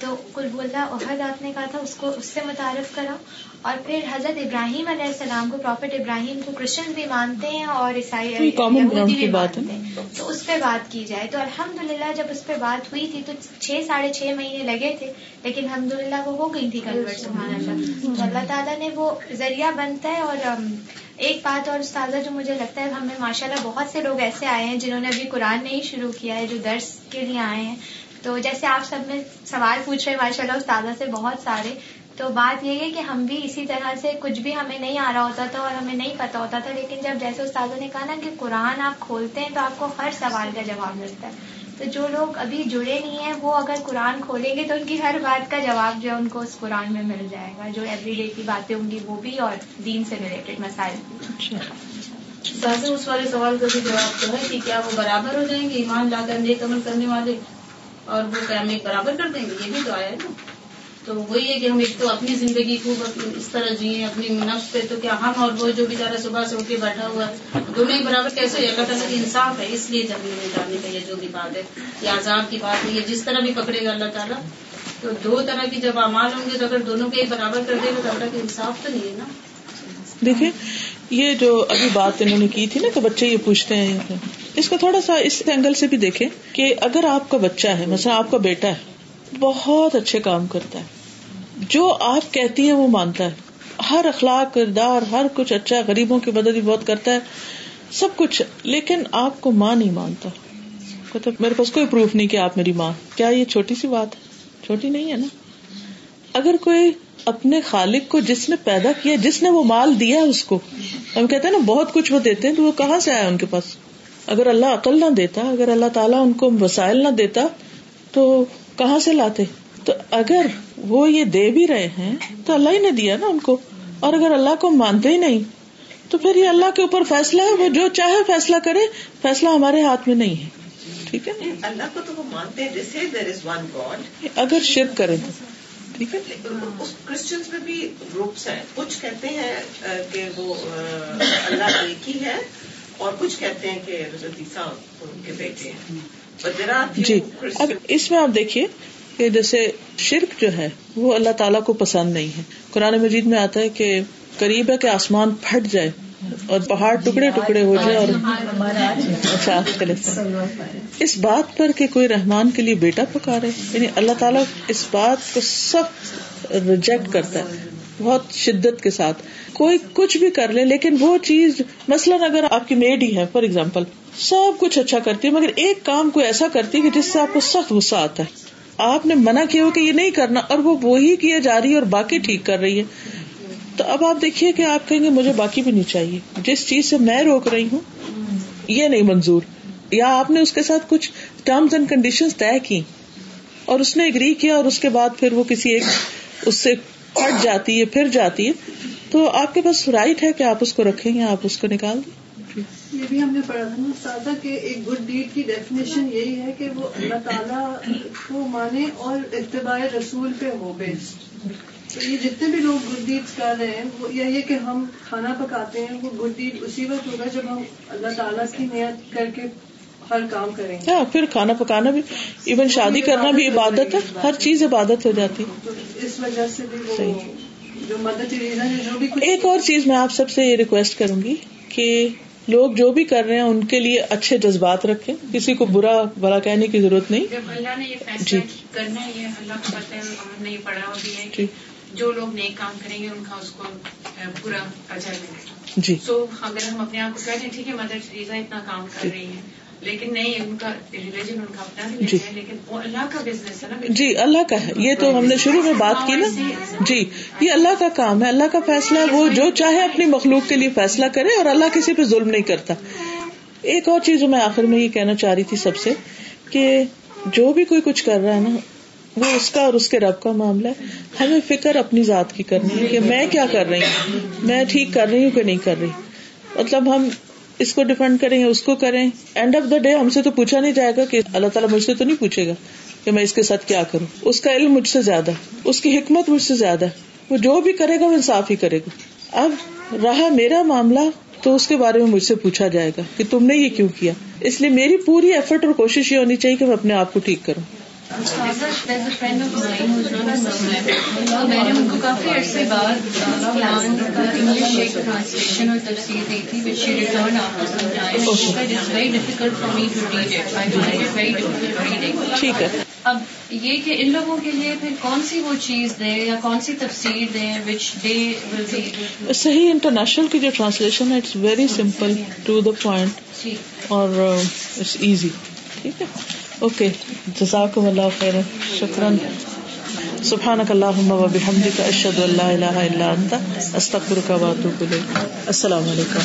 تو کل بولنا عہد آپ نے کہا تھا اس کو اس سے متعارف کرا اور پھر حضرت ابراہیم علیہ السلام کو پروفٹ ابراہیم کو کرسچن بھی مانتے ہیں اور عیسائی بھی مانتے ہیں۔ تو اس پہ بات کی جائے۔ تو الحمد للہ جب اس پہ بات ہوئی تھی تو چھ ساڑھے چھ مہینے لگے تھے لیکن الحمد للہ وہ ہو گئی تھی کنورٹ سبحان اللہ۔ تو اللہ تعالیٰ نے وہ ذریعہ بنتا ہے اور ایک بات اور استاذہ جو مجھے لگتا ہے ہمیں ماشاء اللہ بہت سے لوگ ایسے آئے ہیں جنہوں نے ابھی قرآن نہیں شروع کیا ہے جو درس کے لیے آئے ہیں۔ تو جیسے آپ سب میں سوال پوچھ رہے ہیں، ماشاء اللہ استاذہ سے بہت سارے۔ تو بات یہ ہے کہ ہم بھی اسی طرح سے کچھ بھی ہمیں نہیں آ رہا ہوتا تھا اور ہمیں نہیں پتا ہوتا تھا، لیکن جب جیسے استاذہ نے کہا نا کہ قرآن آپ کھولتے ہیں تو آپ کو ہر سوال کا جواب ملتا ہے۔ تو جو لوگ ابھی جڑے نہیں ہیں، وہ اگر قرآن کھولیں گے تو ان کی ہر بات کا جواب جو ہے ان کو اس قرآن میں مل جائے گا۔ جو ایوری ڈے کی باتیں ہوں گی وہ بھی اور دین سے ریلیٹڈ مسائل اس والے سوال کا بھی جواب تو ہے کہ کیا وہ برابر ہو جائیں گے؟ ایمان لا کر نیک عمل کرنے والے؟ اور وہ کیا برابر کر دیں گے، یہ بھی تو آیا ہے نا۔ تو وہی ہے کہ ہم ایک تو اپنی زندگی کو اس طرح جیے، اپنی نفس پہ، تو کیا ہم اور وہ جو بیچارہ صبح سے اٹھ کے بیٹھا ہوا ہے دونوں ہی برابر کیسے اللہ تعالیٰ کی انصاف ہے، اس لیے جب میں ڈالنے کا یہ جو بھی بات ہے، یہ عذاب کی بات ہے۔ جس طرح بھی پکڑے گا اللہ تعالیٰ، تو دو طرح کی جب اعمال ہوں گے تو اگر دونوں کے برابر کر دے گا تو اللہ کی انصاف تو نہیں ہے نا۔ دیکھیں یہ جو ابھی بات انہوں نے کی تھی نا کہ بچے یہ پوچھتے ہیں، اس کو تھوڑا سا اس اینگل سے بھی دیکھیں کہ اگر آپ کا بچہ ہے، مثلا آپ کا بیٹا ہے، بہت اچھے کام کرتا ہے۔ جو آپ کہتی ہیں وہ مانتا ہے۔ ہر اخلاق، کردار، ہر کچھ اچھا غریبوں کی مدد بھی بہت کرتا ہے، سب کچھ، لیکن آپ کو ماں نہیں مانتا۔ مطلب میرے پاس کوئی پروف نہیں کہ آپ میری ماں۔ کیا یہ چھوٹی سی بات ہے؟ چھوٹی نہیں ہے نا۔ اگر کوئی اپنے خالق کو جس نے پیدا کیا جس نے وہ مال دیا اس کو۔ ہم کہتے ہیں نا بہت کچھ وہ دیتے ہیں تو وہ کہاں سے آیا ان کے پاس؟ اگر اللہ عقل نہ دیتا اگر اللہ تعالیٰ ان کو وسائل نہ دیتا تو کہاں سے لاتے؟ تو اگر وہ یہ دے بھی رہے ہیں تو اللہ ہی نے دیا نا ان کو۔ اور اگر اللہ کو مانتے ہی نہیں تو پھر یہ اللہ کے اوپر فیصلہ ہے وہ جو چاہے فیصلہ کرے۔ فیصلہ ہمارے ہاتھ میں نہیں ہے۔ ٹھیک ہے؟ اللہ کو تو وہ مانتے اگر شرک کرے۔ تو ٹھیک ہے کرسچنس میں بھی گروپس ہیں. کچھ کہتے ہیں کہ وہ اللہ ایک ہی ہے اور کچھ کہتے ہیں کہ عیسیٰ ان کے بیٹے ہیں. جی اب اس میں آپ دیکھیے کہ جیسے شرک جو ہے وہ اللہ تعالیٰ کو پسند نہیں ہے. قرآن مجید میں آتا ہے کہ قریب ہے کہ آسمان پھٹ جائے اور پہاڑ ٹکڑے ٹکڑے ہو جائے اور اچھا اس بات پر کہ کوئی رحمان کے لیے بیٹا پکارے یعنی اللہ تعالیٰ اس بات کو سخت ریجیکٹ کرتا ہے بہت شدت کے ساتھ۔ کوئی کچھ بھی کر لے لیکن وہ چیز مثلاً اگر آپ کی میڈ ہی ہے فار ایگزامپل سب کچھ اچھا کرتی ہے مگر ایک کام کوئی ایسا کرتی ہے کہ جس سے آپ کو سخت غصہ آتا ہے۔ آپ نے منع کیا ہو کہ یہ نہیں کرنا اور وہ وہی کیا جا رہی ہے اور باقی ٹھیک کر رہی ہے۔ تو اب آپ دیکھیے کہ آپ کہیں گے مجھے باقی بھی نہیں چاہیے۔ جس چیز سے میں روک رہی ہوں، یہ نہیں منظور۔ یا آپ نے اس کے ساتھ کچھ ٹرمز اینڈ کنڈیشن طے کی اور اس نے اگری کیا اور اس کے بعد پھر وہ کسی ایک اس سے پھٹ جاتی ہے، پھر جاتی ہے۔ تو آپ کے پاس رائٹ ہے کہ آپ اس کو رکھیں گے آپ اس کو نکال دیں۔ یہ بھی ہم نے پڑھا تھا نا سادہ کہ ایک گڈ ڈیڈ کی ڈیفینیشن یہی ہے کہ وہ اللہ تعالیٰ کو مانے اور اتباع رسول پہ ہو بیسڈ تو یہ جتنے بھی لوگ گڈ ڈیڈ کر رہے ہیں وہ یہ کہ ہم کھانا پکاتے ہیں وہ گڈ ڈیڈ اسی وقت ہوگا جب ہم اللہ تعالیٰ کی نیت کر کے ہر کام کریں گے۔ ہاں پھر کھانا پکانا بھی ایون شادی کرنا بھی عبادت ہے ہر چیز عبادت ہو جاتی۔ تو اس وجہ سے بھی وہ جو مدد جو بھی ایک اور چیز میں آپ سب سے یہ ریکویسٹ کروں گی کہ لوگ جو بھی کر رہے ہیں ان کے لیے اچھے جذبات رکھیں۔ کسی کو برا بھلا کہنے کی ضرورت نہیں۔ جب اللہ نے یہ فیصلہ کرنا ہے اللہ کو پتہ ہے نے یہ پڑھا بھی ہے جو لوگ نیک کام کریں گے ان کا اس کو پورا اجر ملے گا۔ جی۔ سو اگر ہم اپنے آپ کو کہتے ہیں ٹھیک ہے مدر ٹریزا اتنا کام کر رہی ہیں لیکن نہیں ان کا ریلیجن ان کا اپنا جی۔ لیکن وہ اللہ کا بزنس ہے نا۔ جی اللہ کا ہے۔ یہ تو ہم نے شروع میں بات کی نا۔ جی یہ اللہ کا کام ہے اللہ کا فیصلہ ہے وہ جو چاہے اپنی مخلوق کے لیے فیصلہ کرے اور اللہ کسی پہ ظلم نہیں کرتا۔ ایک اور چیز میں آخر میں یہ کہنا چاہ رہی تھی سب سے کہ جو بھی کوئی کچھ کر رہا ہے نا وہ اس کا اور اس کے رب کا معاملہ ہے۔ ہمیں فکر اپنی ذات کی کرنی ہے کہ میں کیا کر رہی ہوں۔ میں ٹھیک کر رہی ہوں کہ نہیں کر رہی۔ مطلب ہم اس کو ڈیفینڈ کریں اس کو کریں۔ اینڈ آف دا ڈے ہم سے تو پوچھا نہیں جائے گا کہ اللہ تعالیٰ مجھ سے تو نہیں پوچھے گا کہ میں اس کے ساتھ کیا کروں۔ اس کا علم مجھ سے زیادہ اس کی حکمت مجھ سے زیادہ وہ جو بھی کرے گا وہ انصاف ہی کرے گا۔ اب رہا میرا معاملہ تو اس کے بارے میں مجھ سے پوچھا جائے گا کہ تم نے یہ کیوں کیا؟ اس لیے میری پوری ایفرٹ اور کوشش یہ ہونی چاہیے کہ میں اپنے آپ کو ٹھیک کروں۔ میں نے ان کو کافی عرصے بعد انگلش ایک ٹرانسلیشن اور تفصیل دی تھی which she return after very difficult for me to read it I find it very difficult reading ٹھیک ہے۔ اب یہ کہ ان لوگوں کے لیے پھر کون سی وہ چیز دے یا کون سی تفصیل دیں وچ دے ول بی صحیح انٹرنیشنل کی جو ٹرانسلیشن ہے it's very simple to the point اور اٹس ایزی ٹھیک ہے۔ اوکے، جزاکم اللہ خیر شکرا۔ سبحانك اللهم وبحمدك اشهد ان لا الہ الا انت، استغفرک و اتوب الیک۔ السلام علیکم۔